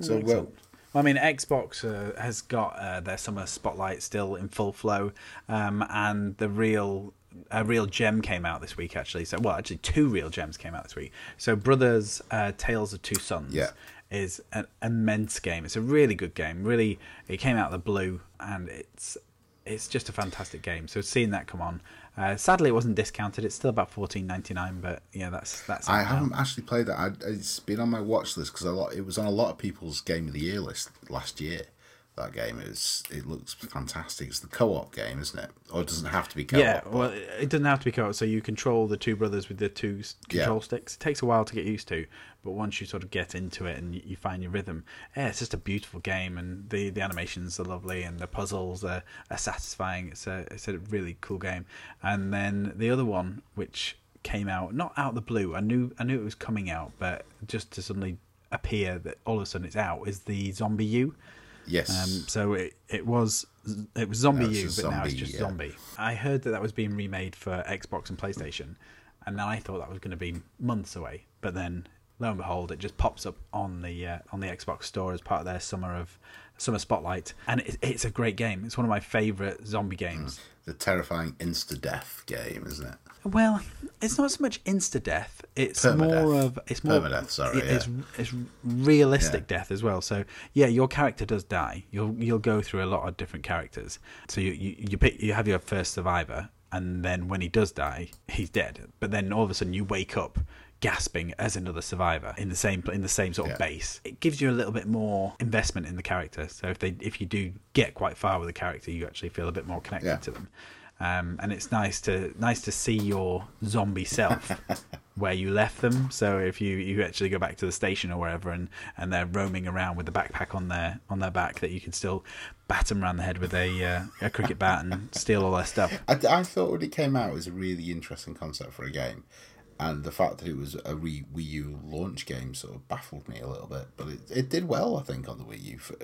So well. Well, I mean, Xbox uh, has got uh, their summer spotlight still in full flow, um, and the real a real gem came out this week. Actually, so well, actually, two real gems came out this week. So, Brothers: uh, Tales of Two Sons Yeah. is an immense game. It's a really good game. Really, it came out of the blue, and it's it's just a fantastic game. So, seeing that come on. Uh, sadly, it wasn't discounted. It's still about fourteen ninety nine, but yeah, that's that's. I haven't actually played that. I, it's been on my watch list because a lot. It was on a lot of people's game of the year list last year. That game is. It looks fantastic. It's the co-op game, isn't it? Or it doesn't have to be co-op. Yeah, but- well, it doesn't have to be co-op. So you control the two brothers with the two control Yeah. sticks. It takes a while to get used to, but once you sort of get into it and you, find your rhythm, yeah, it's just a beautiful game, and the, the animations are lovely, and the puzzles are, are satisfying. It's a it's a really cool game. And then the other one, which came out not out of the blue, I knew I knew it was coming out, but just to suddenly appear that all of a sudden it's out is the ZombiU. yes. Um, so it, it was it was Zombi No, U, but now it's just yeah. Zombi. I heard that that was being remade for Xbox and PlayStation, and then I thought that was going to be months away. But then, lo and behold, it just pops up on the uh, on the Xbox store as part of their summer of summer spotlight, and it, it's a great game. It's one of my favorite zombie games. the terrifying insta death game, isn't it? Well, it's not so much insta death. It's Permadeath. more of it's more Permadeath, sorry, It's yeah. it's realistic Yeah. death as well. So yeah, your character does die. You'll you'll go through a lot of different characters. So you you you, pick, you have your first survivor, and then when he does die, he's dead. But then all of a sudden you wake up gasping as another survivor in the same in the same sort of Yeah. base. It gives you a little bit more investment in the character. So if they if you do get quite far with the character, you actually feel a bit more connected Yeah. to them. Um, and it's nice to nice to see your zombie self where you left them. So if you, you actually go back to the station or wherever, and, and they're roaming around with the backpack on their on their back, that you can still bat them around the head with a uh, a cricket bat and steal all their stuff. I, I thought when it came out, it was a really interesting concept for a game, and the fact that it was a Wii, Wii U launch game sort of baffled me a little bit. But it, it did well, I think, on the Wii U. For,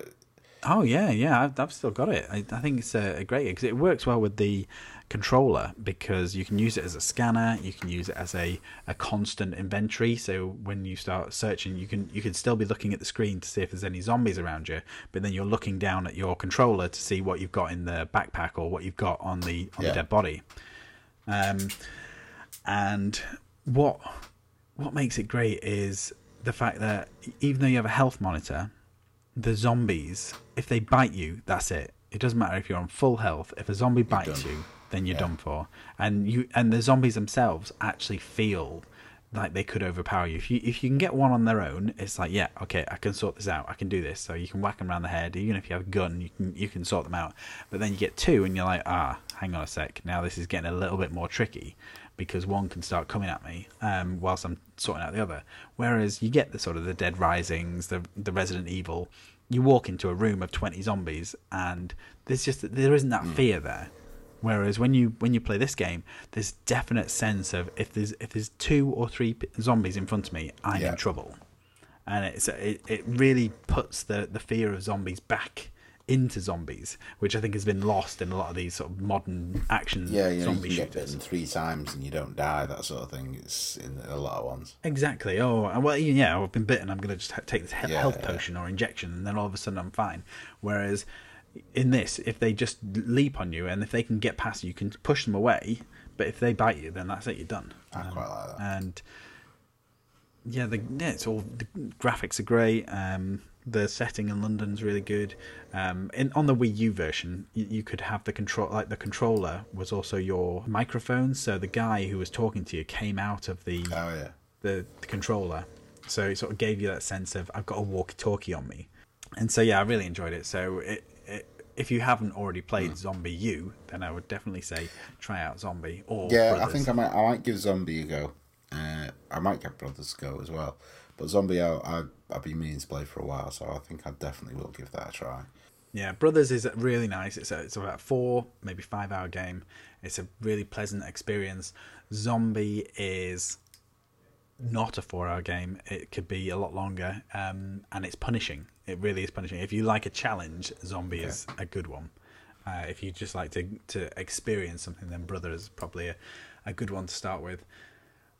Oh yeah, yeah, I've, I've still got it. I, I think it's a, a great because it works well with the controller because you can use it as a scanner, you can use it as a, a constant inventory. So when you start searching, you can you can still be looking at the screen to see if there's any zombies around you, but then you're looking down at your controller to see what you've got in the backpack or what you've got on the on Yeah. the dead body. Um, and what what makes it great is the fact that even though you have a health monitor, the zombies, if they bite you, that's it. It doesn't matter if you're on full health. If a zombie bites you, then you're done for. And you and the zombies themselves actually feel like they could overpower you. If you if you can get one on their own, it's like yeah, okay, I can sort this out. I can do this. So you can whack them around the head. Even if you have a gun, you can you can sort them out. But then you get two, and you're like, ah, hang on a sec. Now this is getting a little bit more tricky because one can start coming at me um, whilst I'm sorting out the other. Whereas you get the sort of the Dead Risings, the the Resident Evil. You walk into a room of twenty zombies, and there's just there isn't that fear there. Whereas when you when you play this game, there's definite sense of if there's if there's two or three p- zombies in front of me, I'm Yeah. in trouble, and it's it, it really puts the the fear of zombies back into zombies, which I think has been lost in a lot of these sort of modern action yeah, you you zombie can get shooters. bitten three times and you don't die, that sort of thing. It's in a lot of ones. Exactly. Oh, well, yeah, I've been bitten. I'm going to just take this he- Yeah, health yeah. potion or injection, and then all of a sudden I'm fine. Whereas in this, if they just leap on you and if they can get past you, you can push them away. But if they bite you, then that's it. You're done. I quite like that. And yeah, the yeah, it's all the graphics are great. Um, the setting in London's really good. Um, in on the Wii U version, you, you could have the control like the controller was also your microphone. So the guy who was talking to you came out of the Oh yeah. the, the controller. So it sort of gave you that sense of I've got a walkie-talkie on me, and so yeah, I really enjoyed it. So it, it, if you haven't already played ZombiU, then I would definitely say try out Zombi or Yeah, I think I might. I might give Zombi a go. Uh, I might give Brothers a go as well. But Zombi, I, I I've been meaning to play for a while, so I think I definitely will give that a try. Yeah, Brothers is really nice. It's a, it's about a four, maybe five hour game. It's a really pleasant experience. Zombi is not a four-hour game. It could be a lot longer, um, and it's punishing. It really is punishing. If you like a challenge, Zombi is a good one. Uh, if you just like to to experience something, then Brother is probably a, a good one to start with.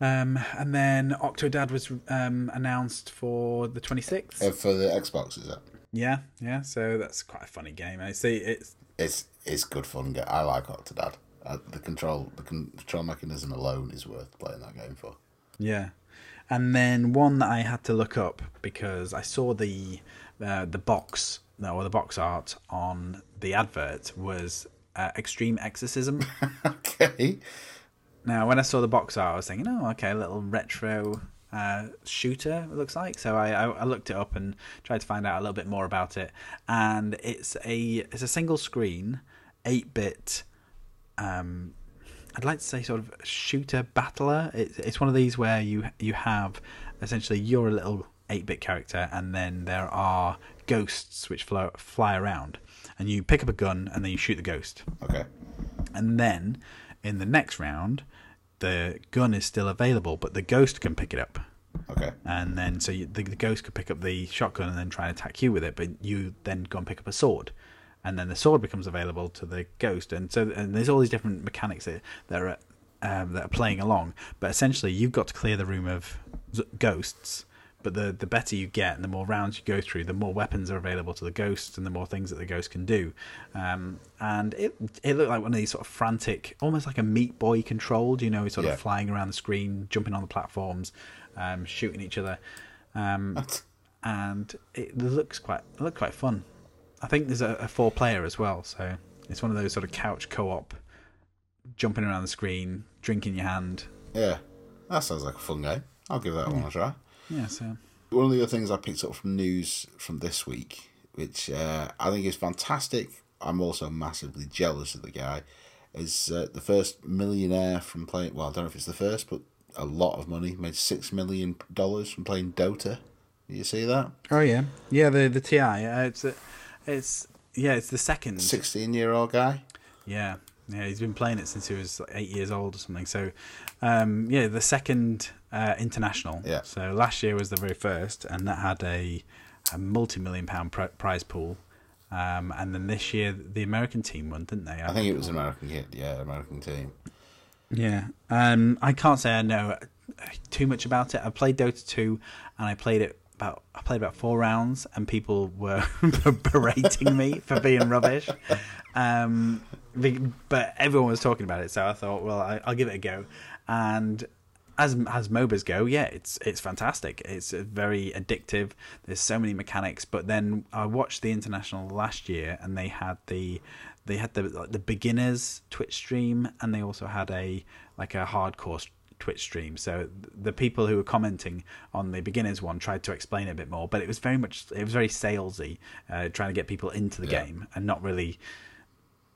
Um, and then Octodad was um, announced for the 26th. Uh, for the Xbox, is that? Yeah, yeah. So that's quite a funny game. I see it's It's it's good fun. I like Octodad. Uh, the control the control mechanism alone is worth playing that game for. yeah. And then one that I had to look up because I saw the uh, the box no, or the box art on the advert was uh, Extreme Exorcism. Okay. Now, when I saw the box art, I was thinking, oh, okay, a little retro uh, shooter, it looks like. So I, I, I looked it up and tried to find out a little bit more about it. And it's a it's a single screen, eight bit. Um, I'd like to say sort of shooter battler. It's it's one of these where you you have essentially you're a little eight bit character, and then there are ghosts which fly fly around, and you pick up a gun and then you shoot the ghost Okay. and then in the next round the gun is still available but the ghost can pick it up. Okay. and then so you, the, the ghost could pick up the shotgun and then try and attack you with it but you then go and pick up a sword. And then the sword becomes available to the ghost. And so and there's all these different mechanics that, that are um, that are playing along. But essentially you've got to clear the room of z- ghosts but the the better you get and the more rounds you go through the more weapons are available to the ghosts and the more things that the ghost can do um, and it it looked like one of these sort of frantic almost like a meat boy controlled you know sort Yeah. of flying around the screen jumping on the platforms um, shooting each other um, and it looks quite it looked quite fun I think there's a, a four player as well so it's one of those sort of couch co-op jumping around the screen drink in your hand Yeah. That sounds like a fun game. I'll give that one a try. Yeah so One of the other things I picked up from news from this week, which uh, I think is fantastic, I'm also massively jealous of the guy, is uh, the first millionaire from playing. Well, I don't know if it's the first, but a lot of money made six million dollars from playing Dota. Did you see that? Oh yeah, yeah. The the Ti. Uh, it's a, it's yeah. It's the second. Sixteen year old guy. Yeah, yeah. He's been playing it since he was like eight years old or something. So, um, yeah, the second uh, international. Yeah. So last year was the very first, and that had a a multi million pound pri- prize pool. Um, and then this year the American team won, didn't they? I think it was an American kid. Yeah, American team. Yeah. Um, I can't say I know too much about it. I played Dota 2 and I played it about I played about four rounds and people were berating me for being rubbish. Um, but everyone was talking about it, so I thought, well, I, I'll give it a go. And as as MOBAs go, yeah, it's it's fantastic. It's very addictive. There's so many mechanics. But then I watched the international last year, and they had the they had the like, the beginners Twitch stream, and they also had a like a hardcore Twitch stream. So the people who were commenting on the beginners one tried to explain a bit more, but it was very much it was very salesy, uh, trying to get people into the Yeah. game and not really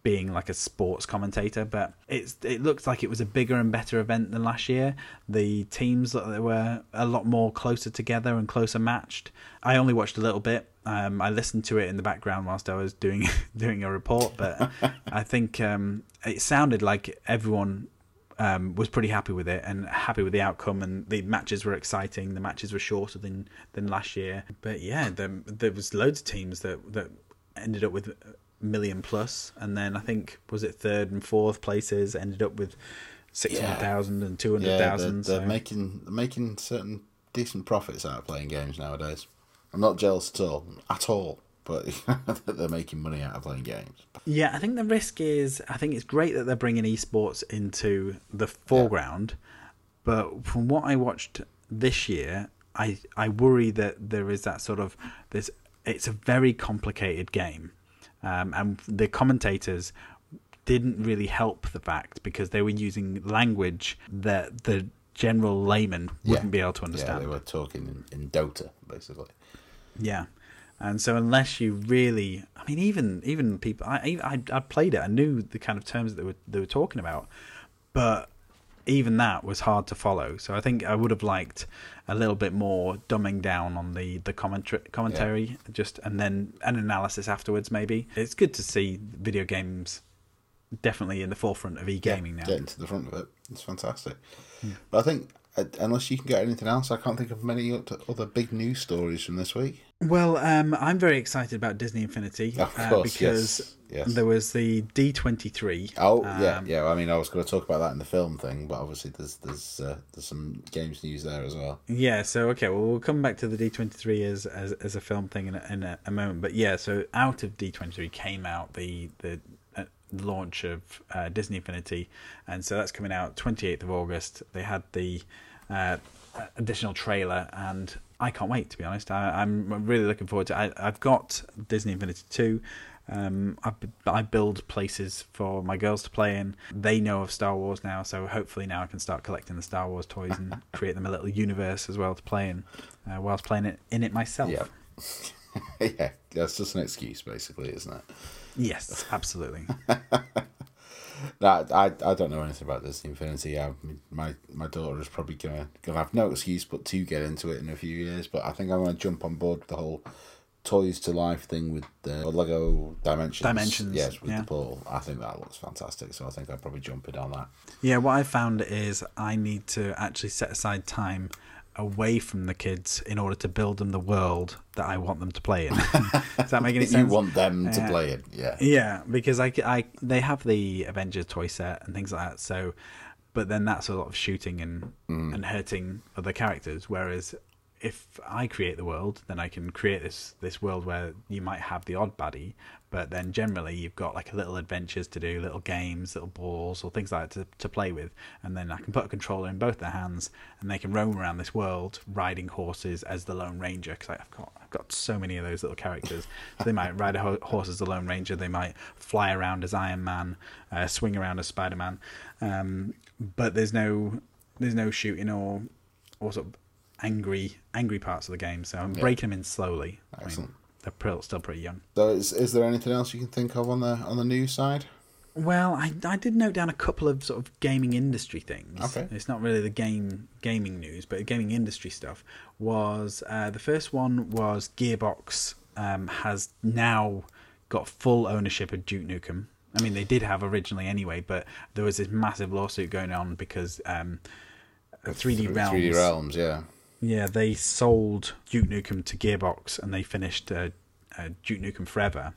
being like a sports commentator, but it's it looked like it was a bigger and better event than last year. The teams that were a lot more closer together and closer matched. I only watched a little bit. Um, I listened to it in the background whilst I was doing doing a report, but I think um, it sounded like everyone um, was pretty happy with it and happy with the outcome. And the matches were exciting. The matches were shorter than than last year. But yeah, there, there was loads of teams that that ended up with million plus, and then I think was it third and fourth places ended up with six hundred thousand and two hundred Yeah, they're, thousand. they're making they're making certain decent profits out of playing games nowadays. I'm not jealous at all, at all. But they're making money out of playing games. Yeah, I think the risk is I think it's great that they're bringing esports into the foreground, but from what I watched this year, I I worry that there is that sort of this. it's a very complicated game, um, and the commentators didn't really help the fact because they were using language that the general layman wouldn't Yeah. be able to understand. Yeah, they were talking in, in Dota basically. Yeah, and so unless you really, I mean, even even people, I I I played it, I knew the kind of terms that they were they were talking about, but even that was hard to follow. So I think I would have liked a little bit more dumbing down on the the commentary commentary, just and then an analysis afterwards. Maybe it's good to see video games definitely in the forefront of e gaming now. Getting to the front of it, it's fantastic. Hmm. But I think uh, unless you can get anything else, I can't think of many other big news stories from this week. Well, um, I'm very excited about Disney Infinity Of uh, course, because yes, yes. there was the D23. Oh yeah, um, yeah. I mean, I was going to talk about that in the film thing, but obviously there's there's uh, there's some games news there as well. Yeah, so okay, well we'll come back to the D23 as as, as a film thing in, a, in a, a moment, but yeah, so out of D23 came out the the uh, launch of uh, Disney Infinity, and so that's coming out 28th of August. They had the uh, additional trailer, and I can't wait to be honest. I, I'm really looking forward to. it. I, I've got Disney Infinity 2. Um, I, I build places for my girls to play in. They know of Star Wars now, so hopefully now I can start collecting the Star Wars toys and create them a little universe as well to play in, uh, whilst playing it in it myself. Yeah, yeah. That's just an excuse, basically, isn't it? Yes, absolutely. That I, I don't know anything about Disney Infinity. I, my my daughter is probably gonna gonna have no excuse but to get into it in a few years. But I think I'm gonna jump on board with the whole toys to life thing with the Lego Dimensions. Dimensions, yes, with yeah. the portal. I think that looks fantastic. So I think I'll probably jump in on that. Yeah, what I found is I need to actually set aside time away from the kids in order to build them the world that I want them to play in. Does that make any sense? You want them to Uh, play it, yeah. Yeah, because I, I they have the Avengers toy set and things like that. So, but then that's a lot of shooting and and hurting other characters. Whereas if I create the world, then I can create this this world where you might have the odd baddie, but then generally you've got like little adventures to do, little games, little balls or things like that to, to play with, and then I can put a controller in both their hands and they can roam around this world riding horses as the Lone Ranger because I've got I've got so many of those little characters. So they might ride a ho- horse as the Lone Ranger, they might fly around as Iron Man, uh, swing around as Spider Man, um, but there's no there's no shooting or or sort of angry angry parts of the game. So I'm breaking them in slowly. I mean, Excellent. They're still pretty young. So is is there anything else you can think of on the on the news side? Well, I, I did note down a couple of sort of gaming industry things. Okay. It's not really the game gaming news, but gaming industry stuff was uh, the first one was Gearbox um, has now got full ownership of Duke Nukem. I mean, they did have originally anyway, but there was this massive lawsuit going on because um, 3D Realms. 3D Realms, yeah. Yeah, they sold Duke Nukem to Gearbox and they finished uh, uh, Duke Nukem Forever.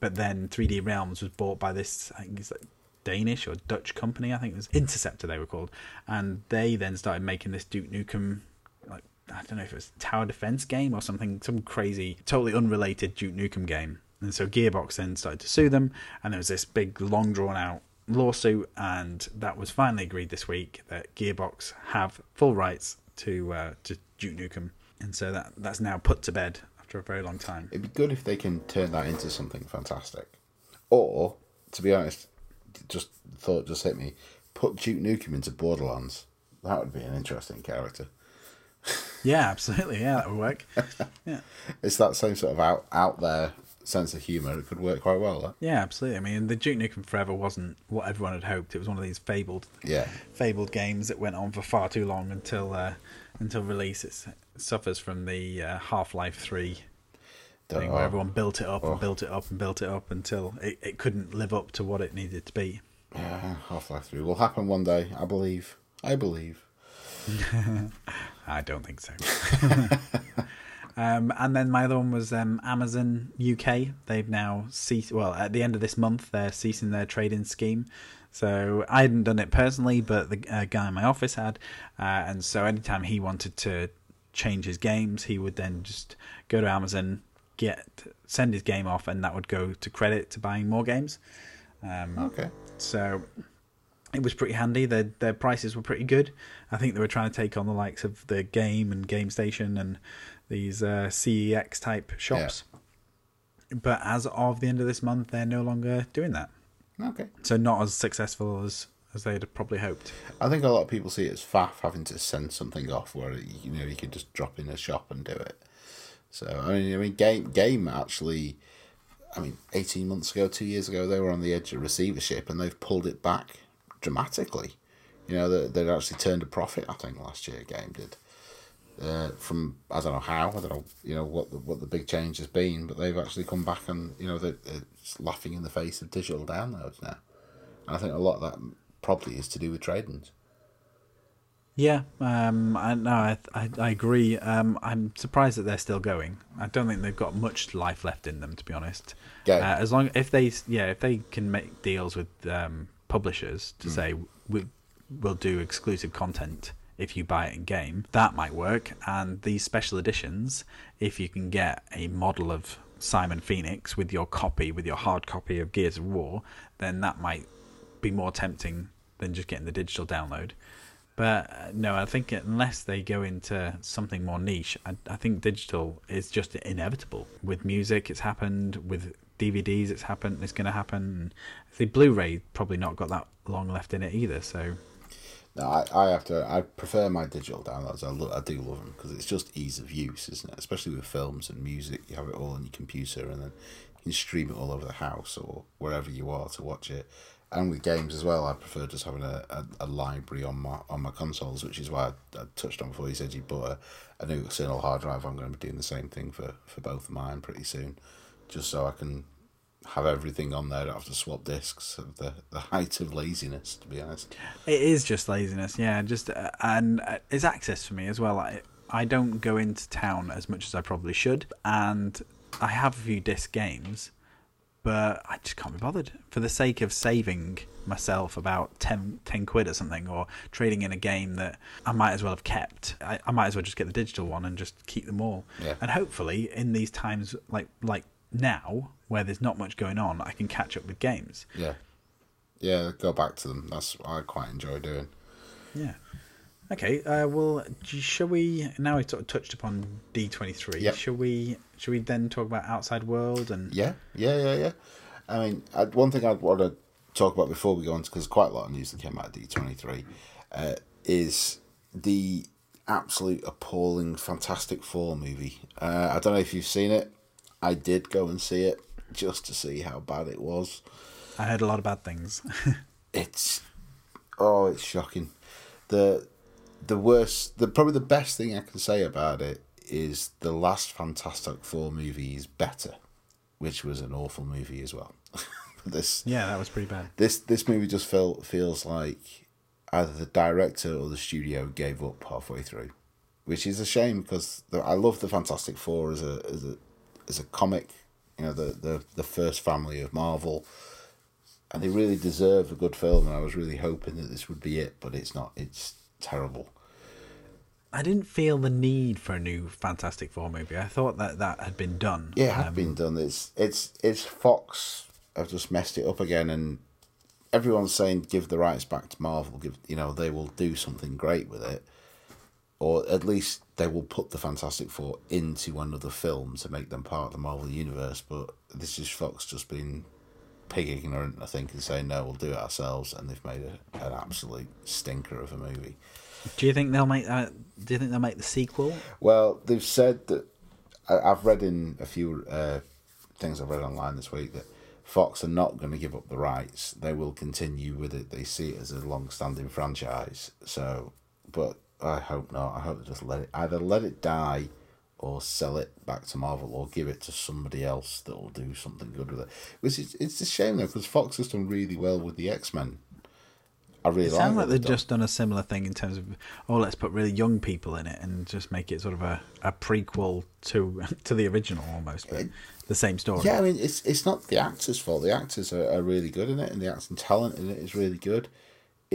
But then 3D Realms was bought by this, I think it's like Danish or Dutch company, I think it was Interceptor they were called. And they then started making this Duke Nukem, like, I don't know if it was Tower Defense game or something, some crazy, totally unrelated Duke Nukem game. And so Gearbox then started to sue them, and there was this big, long drawn out lawsuit, and that was finally agreed this week that Gearbox have full rights to uh, to Duke Nukem, and so that that's now put to bed after a very long time. It'd be good if they can turn that into something fantastic. Or, to be honest, just thought just hit me. Put Duke Nukem into Borderlands. That would be an interesting character. Yeah, absolutely. Yeah, that would work. Yeah, It's that same sort of out out there sense of humour. It could work quite well. That. yeah, absolutely. I mean, the Duke Nukem Forever wasn't what everyone had hoped. It was one of these fabled, Yeah. fabled games that went on for far too long until uh, until release. It's, it suffers from the uh, Half Life Three thing, Oh. where everyone built it up Oh. and built it up and built it up until it, it couldn't live up to what it needed to be. Yeah, Half Life 3 will happen one day, I believe. I believe. I don't think so. um, and then my other one was um, Amazon UK. They've now ceased. Well, at the end of this month, they're ceasing their trading scheme. So I hadn't done it personally, but the uh, guy in my office had. Uh, and so anytime he wanted to change his games, he would then just go to Amazon, get send his game off, and that would go to credit to buying more games. Um, Okay. so it was pretty handy. Their their prices were pretty good. I think they were trying to take on the likes of the Game and Game Station and these uh, CEX type shops. But as of the end of this month, they're no longer doing that. Okay. So not as successful as as they'd have probably hoped. I think a lot of people see it as faff having to send something off where you know you could just drop in a shop and do it. So I mean, I mean, game game actually. I mean, eighteen months ago, two years ago, they were on the edge of receivership, and they've pulled it back dramatically. You know, they they actually turned a profit. I think last year, game did. Uh, from I don't know how, I don't know, you know what the what the big change has been, but they've actually come back and you know they're, they're laughing in the face of digital downloads now. And I think a lot of that probably is to do with trading. Yeah, um, I, no, I, I, I agree. Um, I'm surprised that they're still going. I don't think they've got much life left in them, to be honest. Yeah. Uh, as long if they, yeah, if they can make deals with um, publishers to say we, we'll do exclusive content if you buy it in game, that might work. And these special editions, if you can get a model of Simon Phoenix with your copy, with your hard copy of Gears of War, then that might be more tempting than just getting the digital download. But uh, no, I think unless they go into something more niche, I, I think digital is just inevitable. With music, it's happened. With DVDs, it's happened. It's going to happen. The Blu-ray probably not got that long left in it either. So No, I, I have to. I prefer my digital downloads. I, lo- I do love them because it's just ease of use, isn't it? Especially with films and music, you have it all on your computer, and then you can stream it all over the house or wherever you are to watch it. And with games as well, I prefer just having a, a, a library on my on my consoles, which is why I, I touched on before. You said you bought a, a new external hard drive. I'm going to be doing the same thing for, for both of mine pretty soon, just so I can have everything on there. I don't have to swap discs. Of the the height of laziness, to be honest. It is just laziness, yeah. Just uh, and uh, it's access for me as well. I I don't go into town as much as I probably should, and I have a few disc games, but I just can't be bothered for the sake of saving myself about 10, 10 quid or something, or trading in a game that I might as well have kept. I, I might as well just get the digital one and just keep them all. Yeah. And hopefully, in these times like like now, where there's not much going on, I can catch up with games. Yeah. Yeah, go back to them. That's what I quite enjoy doing. Yeah. Okay. Uh, well, shall we? Now we've sort of touched upon D twenty three. Shall we? Shall we then talk about Outside World and? Yeah, yeah, yeah, yeah. I mean, I, one thing I'd want to talk about before we go on, because quite a lot of news that came out of D23, uh, is the absolute appalling Fantastic Four movie. Uh, I don't know if you've seen it. I did go and see it just to see how bad it was. I heard a lot of bad things. It's oh, it's shocking. The the worst, the probably the best thing I can say about it is the last Fantastic Four movie is better, which was an awful movie as well. this yeah, that was pretty bad. this this movie just felt feels like either the director or the studio gave up halfway through, which is a shame because the, I love the Fantastic Four as a as a as a comic, you know the the the first family of Marvel, and they really deserve a good film. And I was really hoping that this would be it, but it's not. It's terrible. I didn't feel the need for a new Fantastic Four movie. I thought that that had been done. Yeah, it had Um, been done. It's it's it's Fox have just messed it up again, and everyone's saying give the rights back to Marvel. Give you know they will do something great with it, or at least they will put the Fantastic Four into another film to make them part of the Marvel universe. But this is Fox just being pig ignorant, I think, and saying no, we'll do it ourselves, and they've made a, an absolute stinker of a movie. Do you think they'll make that? Do you think they'll make the sequel? Well, they've said that I've read in a few uh, things I've read online this week that Fox are not going to give up the rights. They will continue with it. They see it as a long-standing franchise. So, but I hope not. I hope they just let it either let it die, or sell it back to Marvel, or give it to somebody else that will do something good with it. Which is it's a shame though because Fox has done really well with the X Men. I really like It sounds like they've they've done. just done a similar thing in terms of oh, let's put really young people in it and just make it sort of a, a prequel to to the original almost, but the same story. Yeah, I mean, it's it's not the actors' fault. The actors are, are really good in it, and the acting talent in it is really good.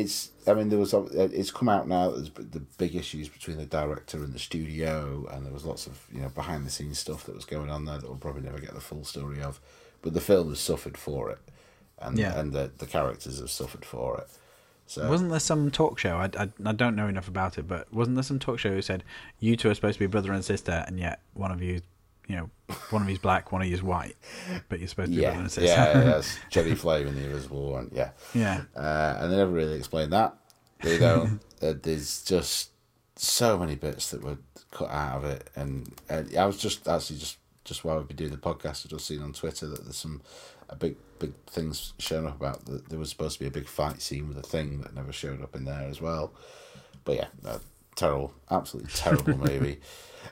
It's, I mean, there was uh, it's come out now. There's the big issues between the director and the studio, and there was lots of you know behind the scenes stuff that was going on there that we'll probably never get the full story of. But the film has suffered for it, and Yeah. and the the characters have suffered for it. So Wasn't there some talk show? I, I, I don't know enough about it, but wasn't there some talk show who said you two are supposed to be brother and sister, and yet one of you, you know, one of you's black, one of you's white, but you're supposed to be yeah, sister. yeah, yes, Jenny Flame in the Invisible One, yeah. yeah. uh, and they never really explained that. They don't. uh, there's just so many bits that were cut out of it, and uh, I was just actually just just while we've been doing the podcast, I've just seen on Twitter that there's some a big big things showing up about that there was supposed to be a big fight scene with a thing that never showed up in there as well. But yeah, no, terrible, absolutely terrible movie.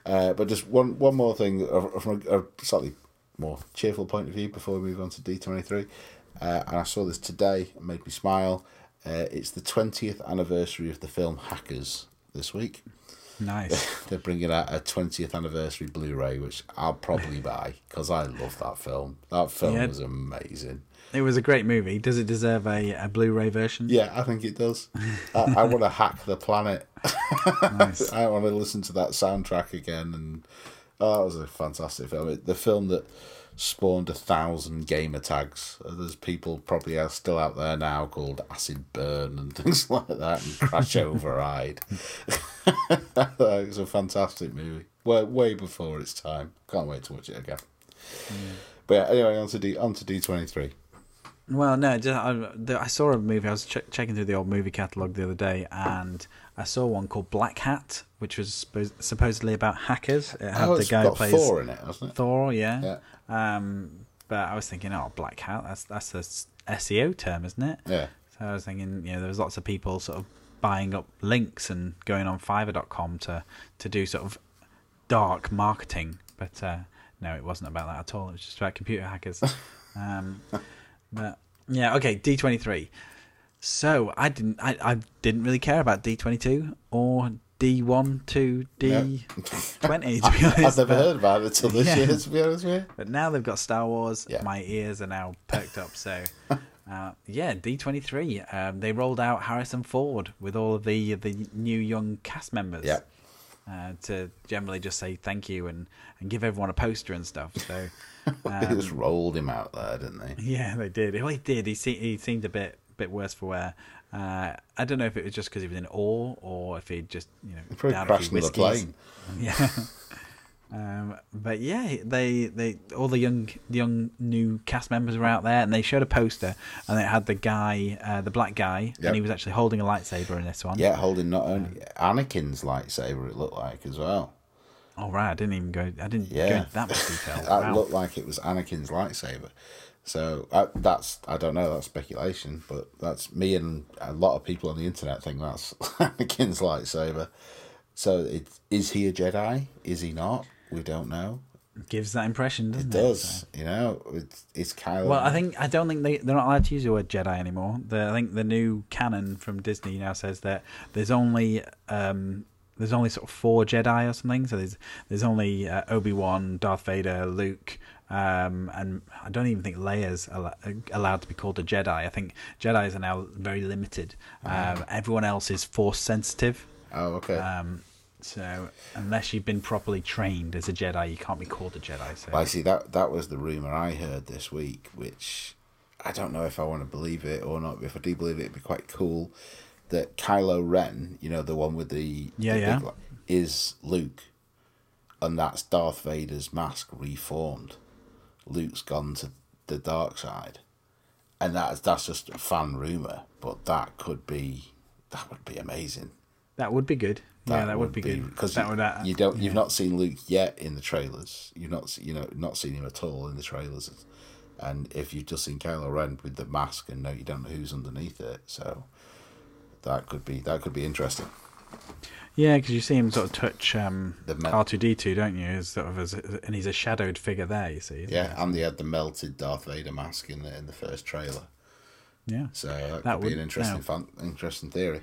Uh, but just one one more thing uh, from a, a slightly more cheerful point of view before we move on to D twenty three, uh, and I saw this today. It made me smile. Uh, it's the twentieth anniversary of the film Hackers, this week. Nice. They're bringing out a 20th anniversary Blu-ray, which I'll probably buy because I love that film. That film Yeah. was amazing. it was a great movie. Does it deserve a, a Blu-ray version? Yeah, I think it does. I, I want to hack the planet. Nice. I want to listen to that soundtrack again, and oh, that was a fantastic film. It- The film that spawned a thousand gamer tags. There's people probably are still out there now called Acid Burn and things like that, and Crash Override. it's a fantastic movie. Way, way before its time. Can't wait to watch it again. Hmm. But yeah, anyway, on to D on to D twenty three. Well, no, I, saw a movie. I was ch- checking through the old movie catalog the other day, and I saw one called Black Hat, which was supposedly about hackers. It had Oh, the guy who plays Thor in it, hasn't it? Thor, yeah. Um, but I was thinking, oh, Black Hat. That's that's a SEO term, isn't it? Yeah. So I was thinking, you know, there was lots of people sort of buying up links and going on Fiverr.com to to do sort of dark marketing, but uh, no, it wasn't about that at all. It was just about computer hackers. um, but yeah, okay, D twenty three. So I didn't, I, I didn't really care about D twenty two or D one to D twenty. To be honest, I've never but- heard about it until this Yeah. year, to be honest with you. but now they've got Star Wars. Yeah. My ears are now perked up. So, uh, yeah, D twenty three. Um, they rolled out Harrison Ford with all of the the new young cast members. Yeah. Uh, to generally just say thank you and, and give everyone a poster and stuff. So, they just rolled him out there, didn't they? yeah, they did. Well, he did. He se- he seemed a bit bit worse for wear. Uh, I don't know if it was just because he was in awe or if he just you know Probably crashed another plane. Yeah. Um, but yeah, they they all the young young new cast members were out there, and they showed a poster, and it had the guy, uh, the black guy, Yep. and he was actually holding a lightsaber in this one. Yeah, holding not only Anakin's lightsaber, it looked like as well. Oh right, I didn't even go. I didn't go into that much detail. that Wow. looked like it was Anakin's lightsaber. So that's I don't know. That's speculation, but that's me and a lot of people on the internet think that's Anakin's lightsaber. So it is he a Jedi? Is he not? We don't know. Gives that impression, doesn't It it? does. So- You know, it's it's Kylo. Well, I think I don't think they they're not allowed to use the word Jedi anymore. The, I think the new canon from Disney now says that there's only um, there's only sort of four Jedi or something. So there's there's only uh, Obi Wan, Darth Vader, Luke, um, and I don't even think Leia's al- allowed to be called a Jedi. I think Jedi's are now very limited. Um, everyone else is Force sensitive. Oh, okay. Um, so unless you've been properly trained as a Jedi, you can't be called a Jedi. So Well, I see that that was the rumor I heard this week, which I don't know if I want to believe it or not. If I do believe it, it'd be quite cool. That Kylo Ren, you know, the one with the Yeah, the yeah. li- is Luke, and that's Darth Vader's mask reformed. Luke's gone to the dark side, and that's that's just a fan rumor, but that could be that would be amazing. that would be good. yeah, that would, be, good because that you, would, uh, you don't you've not seen Luke yet in the trailers. You've not you know not seen him at all in the trailers, and if you've just seen Kylo Ren with the mask and no, you don't know who's underneath it, so that could be that could be interesting. Yeah, because you see him sort of touch um, The R two D two, don't you? As sort of as, and he's a shadowed figure there. You see. Yeah, he? and they had the melted Darth Vader mask in the in the first trailer, yeah, so that, That could be an interesting fan, interesting theory.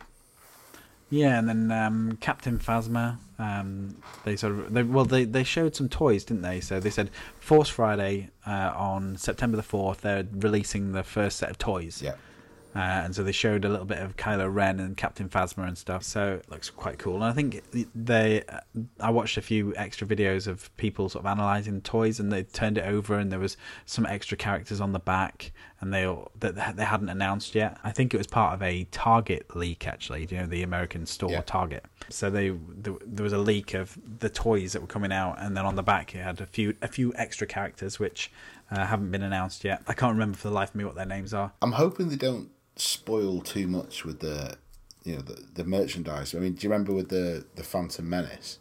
yeah. And then um, Captain Phasma. Um, they sort of they, well they they showed some toys, didn't they? So they said Force Friday uh, on September the fourth. They're releasing the first set of toys. Yeah, Uh, and so they showed a little bit of Kylo Ren and Captain Phasma and stuff. So it looks quite cool. And I think they, I watched a few extra videos of people sort of analyzing toys, and they turned it over, and there was some extra characters on the back, and they all, that they hadn't announced yet. I think it was part of a Target leak, actually. You know, the American store Yeah. Target. So they there, there was a leak of the toys that were coming out, and then on the back it had a few a few extra characters which uh, haven't been announced yet. I can't remember for the life of me what their names are. I'm hoping they don't spoil too much with the you know the, the merchandise. I mean, do you remember with the the Phantom Menace?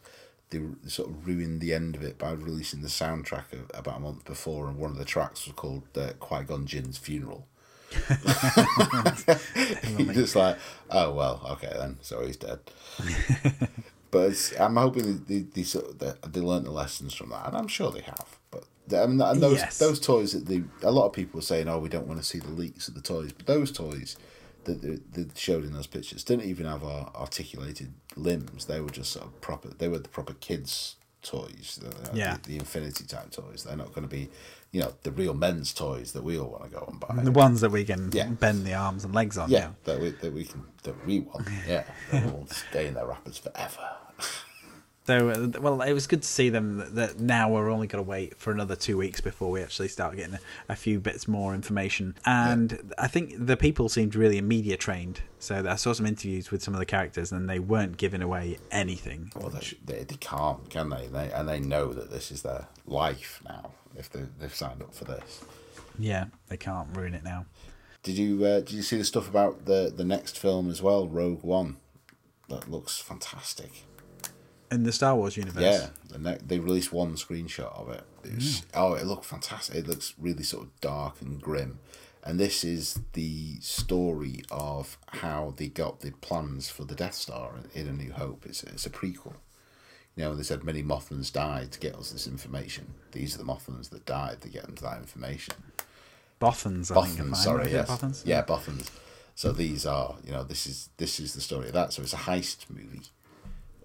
They sort of ruined the end of it by releasing the soundtrack of, about a month before, and one of the tracks was called uh, Qui Gon Jinn's funeral. You're just like, oh well, okay then, so he's dead. but it's, I'm hoping they, they, they sort of they, they learned the lessons from that, and I'm sure they have. But I mean, um, and those Yes. those toys that the a lot of people are saying, oh, we don't want to see the leaks of the toys, but those toys that they, showed in those pictures didn't even have ar- articulated limbs. They were just sort of proper. They were the proper kids' toys. Yeah. the, the Infinity type toys. They're not going to be, you know, the real men's toys that we all want to go and buy. The ones that we can Yeah. bend the arms and legs on. yeah, Yeah. that we that we can that we want. Yeah, they will stay in their wrappers forever. So, uh, well, it was good to see them that, that now we're only going to wait for another two weeks before we actually start getting a, a few bits more information. And I think the people seemed really media trained. So I saw some interviews with some of the characters and they weren't giving away anything. Well, they, sh- they, they can't, can they? they? And they know that this is their life now if they, they've signed up for this. Yeah, they can't ruin it now. Did you uh, did you see the stuff about the the next film as well, Rogue One? That looks fantastic. In the Star Wars universe. Yeah, the ne- they released one screenshot of it. it was, Oh, it looked fantastic. It looks really sort of dark and grim. And this is the story of how they got the plans for the Death Star in A New Hope. It's, it's a prequel. You know, they said many Mothmans died to get us this information. These are the Mothmans that died to get them to that information. Bothans, I. Bothans, sorry, yes. Bothans? Yeah, Bothans. So these are, you know, this is this is the story of that. So it's a heist movie,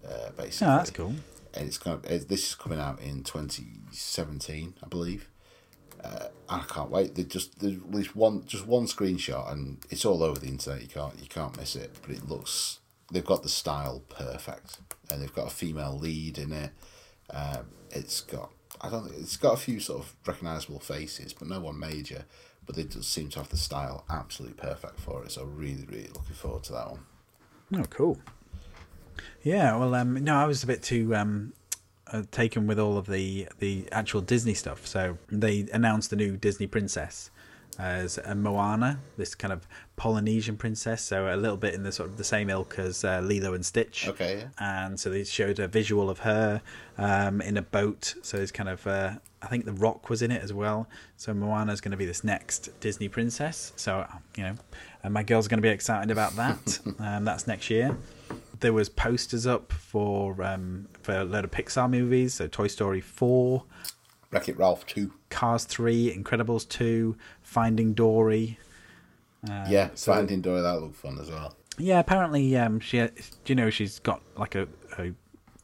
uh, basically. Oh, that's cool. And it's kind of it, this is coming out in twenty seventeen, I believe. Uh, I can't wait. They just there's at least one just one screenshot, and it's all over the internet. You can't you can't miss it. But it looks they've got the style perfect, and they've got a female lead in it. Um, it's got I don't think it's got a few sort of recognizable faces, but no one major. But they just seem to have the style absolutely perfect for it. So really, really looking forward to that one. Oh, cool. Yeah, well, um, no, I was a bit too um, uh, taken with all of the the actual Disney stuff. So they announced the new Disney princess as a Moana, this kind of Polynesian princess. So a little bit in the sort of the same ilk as uh, Lilo and Stitch. Okay, yeah. And so they showed a visual of her um, in a boat. So it's kind of, uh, I think The Rock was in it as well. So Moana is going to be this next Disney princess. So you know, and my girl's going to be excited about that. um, that's next year. There was posters up for um, for a load of Pixar movies. So Toy Story four, Wreck It Ralph two. Cars three, Incredibles two, Finding Dory. Uh, yeah, so- Finding Dory that looked fun as well. Yeah, apparently, um, she, do you know, she's got like a, a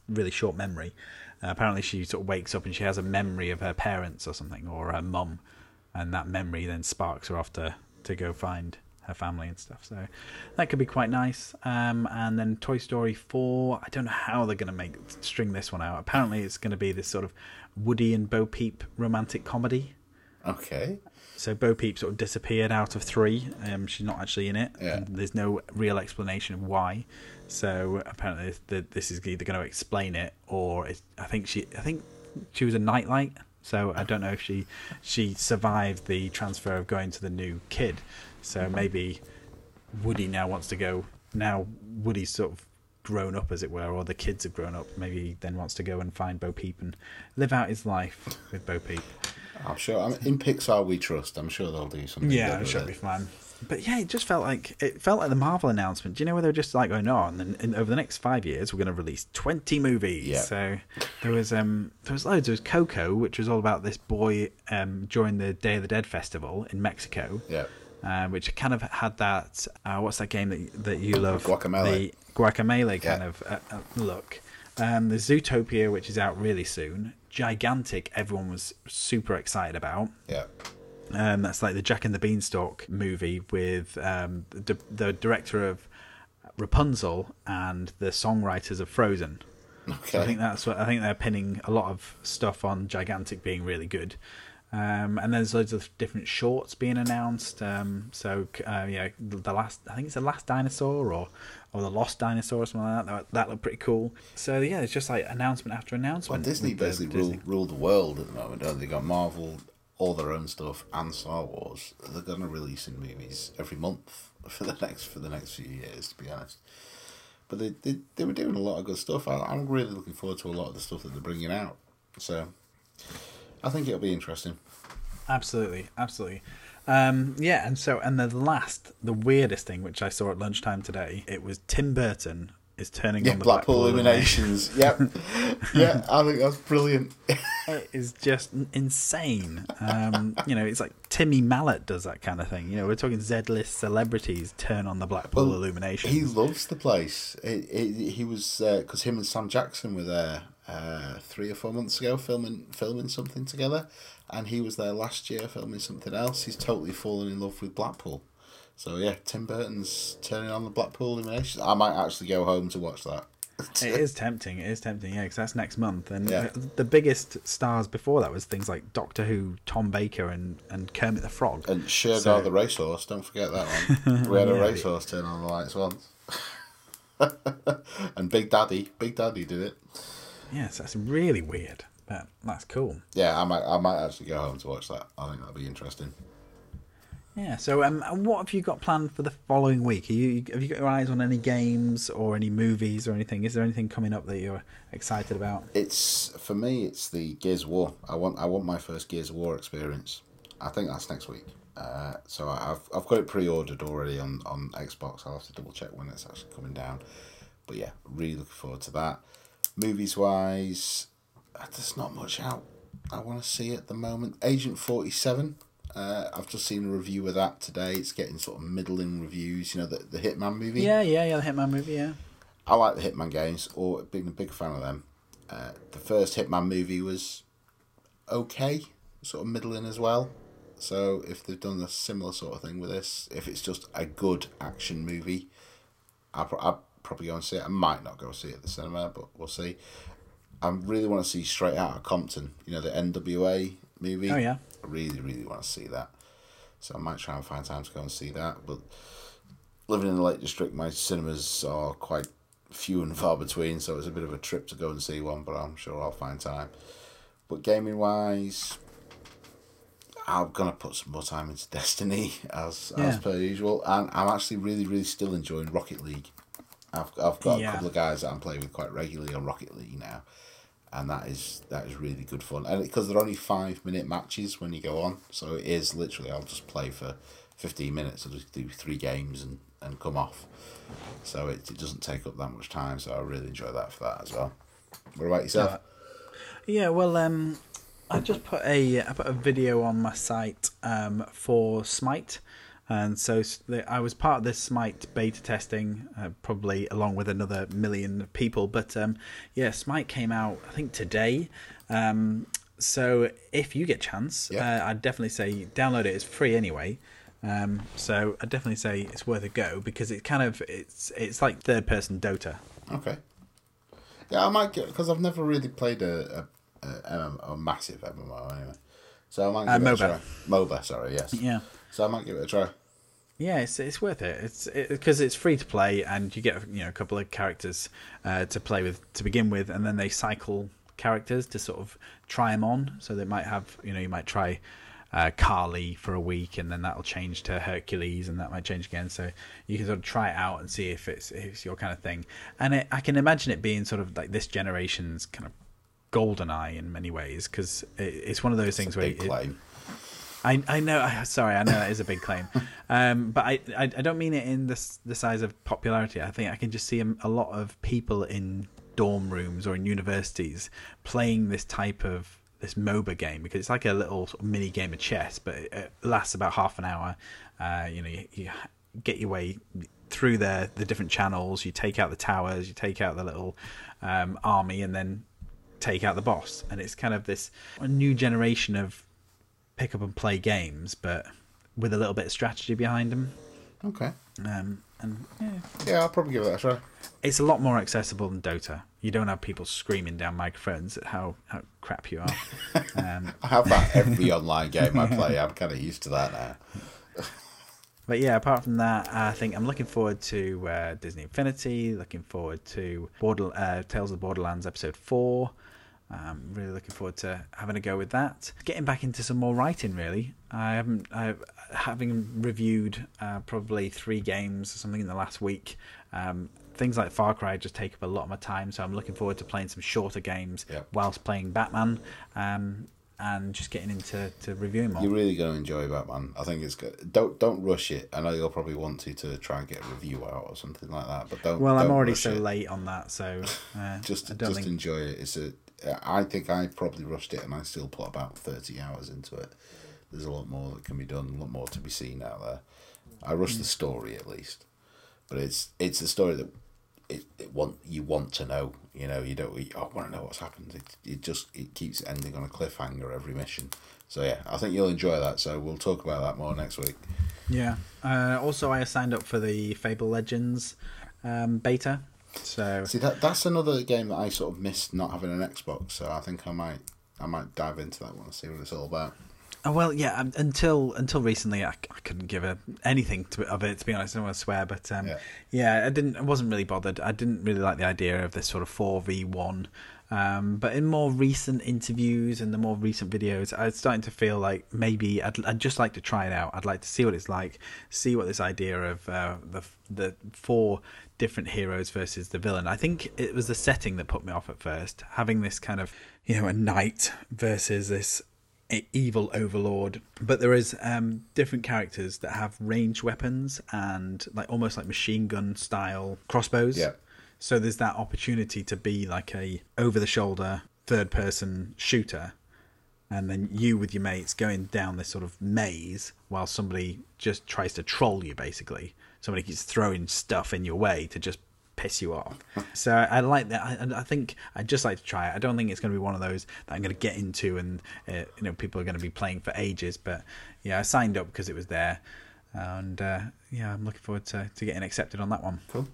really short memory. Uh, apparently, she sort of wakes up and she has a memory of her parents or something, or her mum, and that memory then sparks her off to, to go find her family and stuff. So that could be quite nice. Um, and then Toy Story four, I don't know how they're going to make string this one out. Apparently, it's going to be this sort of Woody and Bo Peep romantic comedy. Okay. So Bo Peep sort of disappeared out of three. Um, she's not actually in it. Yeah. And there's no real explanation of why. So apparently, this, is either going to explain it, or I think she, I think she was a nightlight. So I don't know if she she survived the transfer of going to the new kid. So maybe Woody now wants to go. Now Woody's sort of grown up, as it were, or the kids have grown up. Maybe he then wants to go and find Bo Peep and live out his life with Bo Peep. I'm sure. I'm, in Pixar, we trust. I'm sure they'll do something. Yeah, I'm sure it'll be fine. But yeah, it just felt like it felt like the Marvel announcement. Do you know where they were just like going, on? and then in, over the next five years, we're going to release 20 movies." Yeah. So there was um there was loads. There was Coco, which was all about this boy um during the Day of the Dead festival in Mexico. Yeah. Uh, which kind of had that uh, what's that game that that you love? Guacamelee. The Guacamole kind Yeah. of uh, uh, look. Um, the Zootopia, which is out really soon. Gigantic, everyone was super excited about. Yeah. Um, that's like the Jack and the Beanstalk movie with um, the, the director of Rapunzel and the songwriters of Frozen. Okay. So I think that's what I think they're pinning a lot of stuff on Gigantic being really good. Um, and there's loads of different shorts being announced. Um, so uh, yeah, the the last I think it's the last dinosaur or or the lost dinosaur or something like that. That, that looked pretty cool. So yeah, it's just like announcement after Well, announcement. Disney with the basically Disney. rule, rule the world at the moment, don't they? They got Marvel, all their own stuff, and Star Wars. They're going to release in movies every month for the next for the next few years, to be honest. But they they, they were doing a lot of good stuff. I, I'm really looking forward to a lot of the stuff that they're bringing out. So I think it'll be interesting. Absolutely, absolutely. Um, yeah, and so and the last, the weirdest thing which I saw at lunchtime today, it was Tim Burton is turning Yeah, on the Blackpool, Blackpool Illuminations. yep. yeah, I think that's brilliant. It is just insane. Um, you know, it's like Timmy Mallett does that kind of thing. You know, we're talking Z-list celebrities turn on the Blackpool Well, Illuminations. He loves the place. It, it, he was because him and Sam Jackson were there uh, three or four months ago filming filming something together, and he was there last year filming something else. He's totally fallen in love with Blackpool. So yeah, Tim Burton's turning on the Blackpool Illuminations. I might actually go home to watch that. It is tempting. It is tempting. Yeah, because that's next month, and Yeah. the biggest stars before that was things like Doctor Who, Tom Baker, and and Kermit the Frog. And Shergar So- the racehorse, don't forget that one. We had a racehorse turn on the lights once. and Big Daddy, Big Daddy did it. Yes, that's really weird, but that's cool. Yeah, I might, I might actually go home to watch that. I think that'll be interesting. Yeah. So, um, what have you got planned for the following week? Are you have you got your eyes on any games or any movies or anything? Is there anything coming up that you're excited about? It's for me. It's the Gears of War. I want. I want my first Gears of War experience. I think that's next week. Uh, so I've I've got it pre-ordered already on on Xbox. I'll have to double check when it's actually coming down. But yeah, really looking forward to that. Movies wise, uh, there's not much out. I want to see at the moment. Agent Forty Seven. Uh, I've just seen a review of that today. It's getting sort of middling reviews. You know the the Hitman movie. Yeah, yeah, yeah. The Hitman movie. Yeah. I like the Hitman games, or being a big fan of them. Uh, the first Hitman movie was okay, sort of middling as well. So if they've done a similar sort of thing with this, if it's just a good action movie, I'll, I'll probably go and see it. I might not go see it at the cinema, but we'll see. I really want to see Straight Out of Compton, you know, the NWA movie. Oh, yeah. I really, really want to see that. So I might try and find time to go and see that. But living in the Lake District, my cinemas are quite few and far between, so it's a bit of a trip to go and see one, but I'm sure I'll find time. But gaming wise, I'm gonna put some more time into Destiny as as per usual, and I'm actually really, really still enjoying Rocket League. I've I've got Yeah. a couple of guys that I'm playing with quite regularly on Rocket League now, and that is that is really good fun. And because they're only five minute matches when you go on, so it is literally I'll just play for fifteen minutes. I'll just do three games and and come off. So it, it doesn't take up that much time. So I really enjoy that for that as well. What about yourself? Yeah, well, um, I just put a I put a video on my site um, for Smite, and so I was part of this Smite beta testing, uh, probably along with another million people. But um, yeah, Smite came out I think today. Um, so if you get a chance, Yeah. uh, I'd definitely say download it. It's free anyway. Um, so I'd definitely say it's worth a go because it kind of it's it's like third person Dota. Okay. Yeah, I might get because I've never really played a a, a, MMO a massive MMO anyway. So I might Uh, give it a MOBA. try. MOBA, sorry, yes. Yeah. So I might give it a try. Yeah, it's it's worth it. It's because it's free to play, and you get you know a couple of characters uh, to play with to begin with, and then they cycle characters to sort of try them on. So they might have you know you might try uh, Kali for a week, and then that'll change to Hercules, and that might change again. So you can sort of try it out and see if it's if it's your kind of thing. And it, I can imagine it being sort of like this generation's kind of GoldenEye in many ways because it, it's one of those things where it-. I, I know. Sorry, I know that is a big claim, um, but I, I I don't mean it in the the size of popularity. I think I can just see a, a lot of people in dorm rooms or in universities playing this type of this MOBA game because it's like a little sort of mini game of chess, but it, it lasts about half an hour. Uh, you know, you, you get your way through the the different channels. You take out the towers. You take out the little um, army, and then take out the boss. And it's kind of this new generation of pick up and play games, but with a little bit of strategy behind them. Okay. Um, and yeah, Yeah, I'll probably give it a try. it's a lot more accessible than Dota. You don't have people screaming down microphones at how, how crap you are. Um, I have that every online game I play. I'm kind of used to that now. but yeah, apart from that, I think I'm looking forward to uh, Disney Infinity. Looking forward to Border, uh, Tales of the Borderlands episode four. Um, really looking forward to having a go with that. Getting back into some more writing, really. I haven't, I, having reviewed uh, probably three games or something in the last week. Um, things like Far Cry just take up a lot of my time, so I'm looking forward to playing some shorter games Yep. whilst playing Batman. Um, and just getting into to reviewing more. You're really going to enjoy Batman. I think it's good. Don't don't rush it. I know you'll probably want to to try and get a review out or something like that, but don't. well, I'm already so it. late on that, so uh, Just don't just think. enjoy it. It's a. I think I probably rushed it, and I still put about thirty hours into it. There's a lot more that can be done, a lot more to be seen out there. I rushed the story at least, but it's it's a story that it, it want you want to know. You know, you don't. I want to know what's happened. It, it just it keeps ending on a cliffhanger every mission. So yeah, I think you'll enjoy that. So we'll talk about that more next week. Yeah. Uh, also, I signed up for the Fable Legends um, beta. So See that that's another game that I sort of missed not having an Xbox. So I think I might I might dive into that one and see what it's all about. Oh, well, yeah. um, Until until recently, I, I couldn't give a, anything to, of it. To be honest, I don't want to swear, but um, Yeah. yeah. I didn't. I wasn't really bothered. I didn't really like the idea of this sort of four v one. Um, but in more recent interviews and the more recent videos, I was starting to feel like maybe I'd, I'd just like to try it out. I'd like to see what it's like, see what this idea of uh, the the four different heroes versus the villain. I think it was the setting that put me off at first, having this kind of you know a knight versus this evil overlord but there is um different characters that have ranged weapons and like almost like machine gun style crossbows Yeah. so there's that opportunity to be like a over the shoulder third person shooter and then you with your mates going down this sort of maze while somebody just tries to troll you basically somebody keeps throwing stuff in your way to just piss you off so i like that I, I think i'd just like to try it i don't think it's going to be one of those that i'm going to get into and uh, you know people are going to be playing for ages but yeah i signed up because it was there and uh, yeah i'm looking forward to, to getting accepted on that one Cool.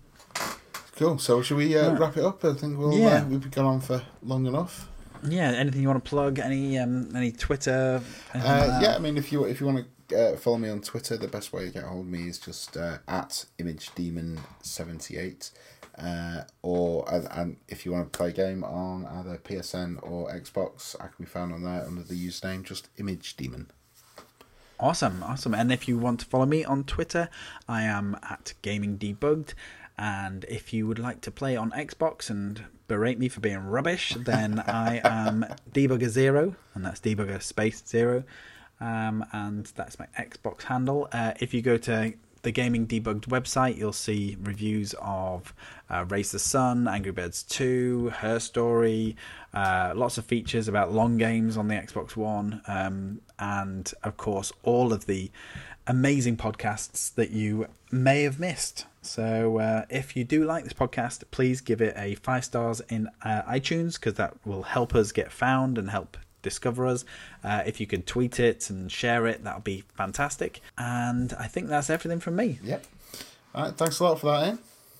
Cool. So should we uh, wrap it up? I think we'll Yeah. uh, we've gone on for long enough. yeah anything you want to plug any um any twitter anything like Uh, yeah, I mean, if you if you want to uh, follow me on Twitter, the best way to get hold of me is just uh, at imagedemon78. Uh, or and, and if you want to play a game on either PSN or Xbox, I can be found on there under the username just Image Demon. Awesome, awesome. And if you want to follow me on Twitter, I am at Gaming Debugged. And if you would like to play on Xbox and berate me for being rubbish, then I am Debugger Zero, and that's Debugger Space Zero, um, and that's my Xbox handle. Uh, if you go to the Gaming Debugged website, you'll see reviews of uh, Race the Sun, Angry Birds 2, Her Story, uh, lots of features about long games on the Xbox One, um, and of course, all of the amazing podcasts that you may have missed. So, uh, if you do like this podcast, please give it a five stars in uh, iTunes because that will help us get found and help discover us. Uh, if you could tweet it and share it, that'll be fantastic. And I think that's everything from me. Yep. All right. Thanks a lot for that, Ian.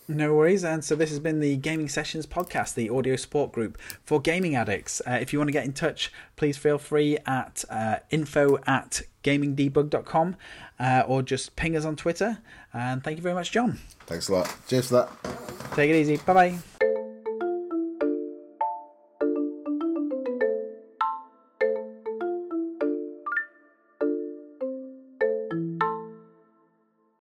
No worries. And so this has been the Gaming Sessions podcast, the audio support group for gaming addicts. Uh, if you want to get in touch, please feel free at uh, info at gamingdebugged.com uh, or just ping us on Twitter. And thank you very much, John. Thanks a lot. Cheers for that. Take it easy. Bye bye.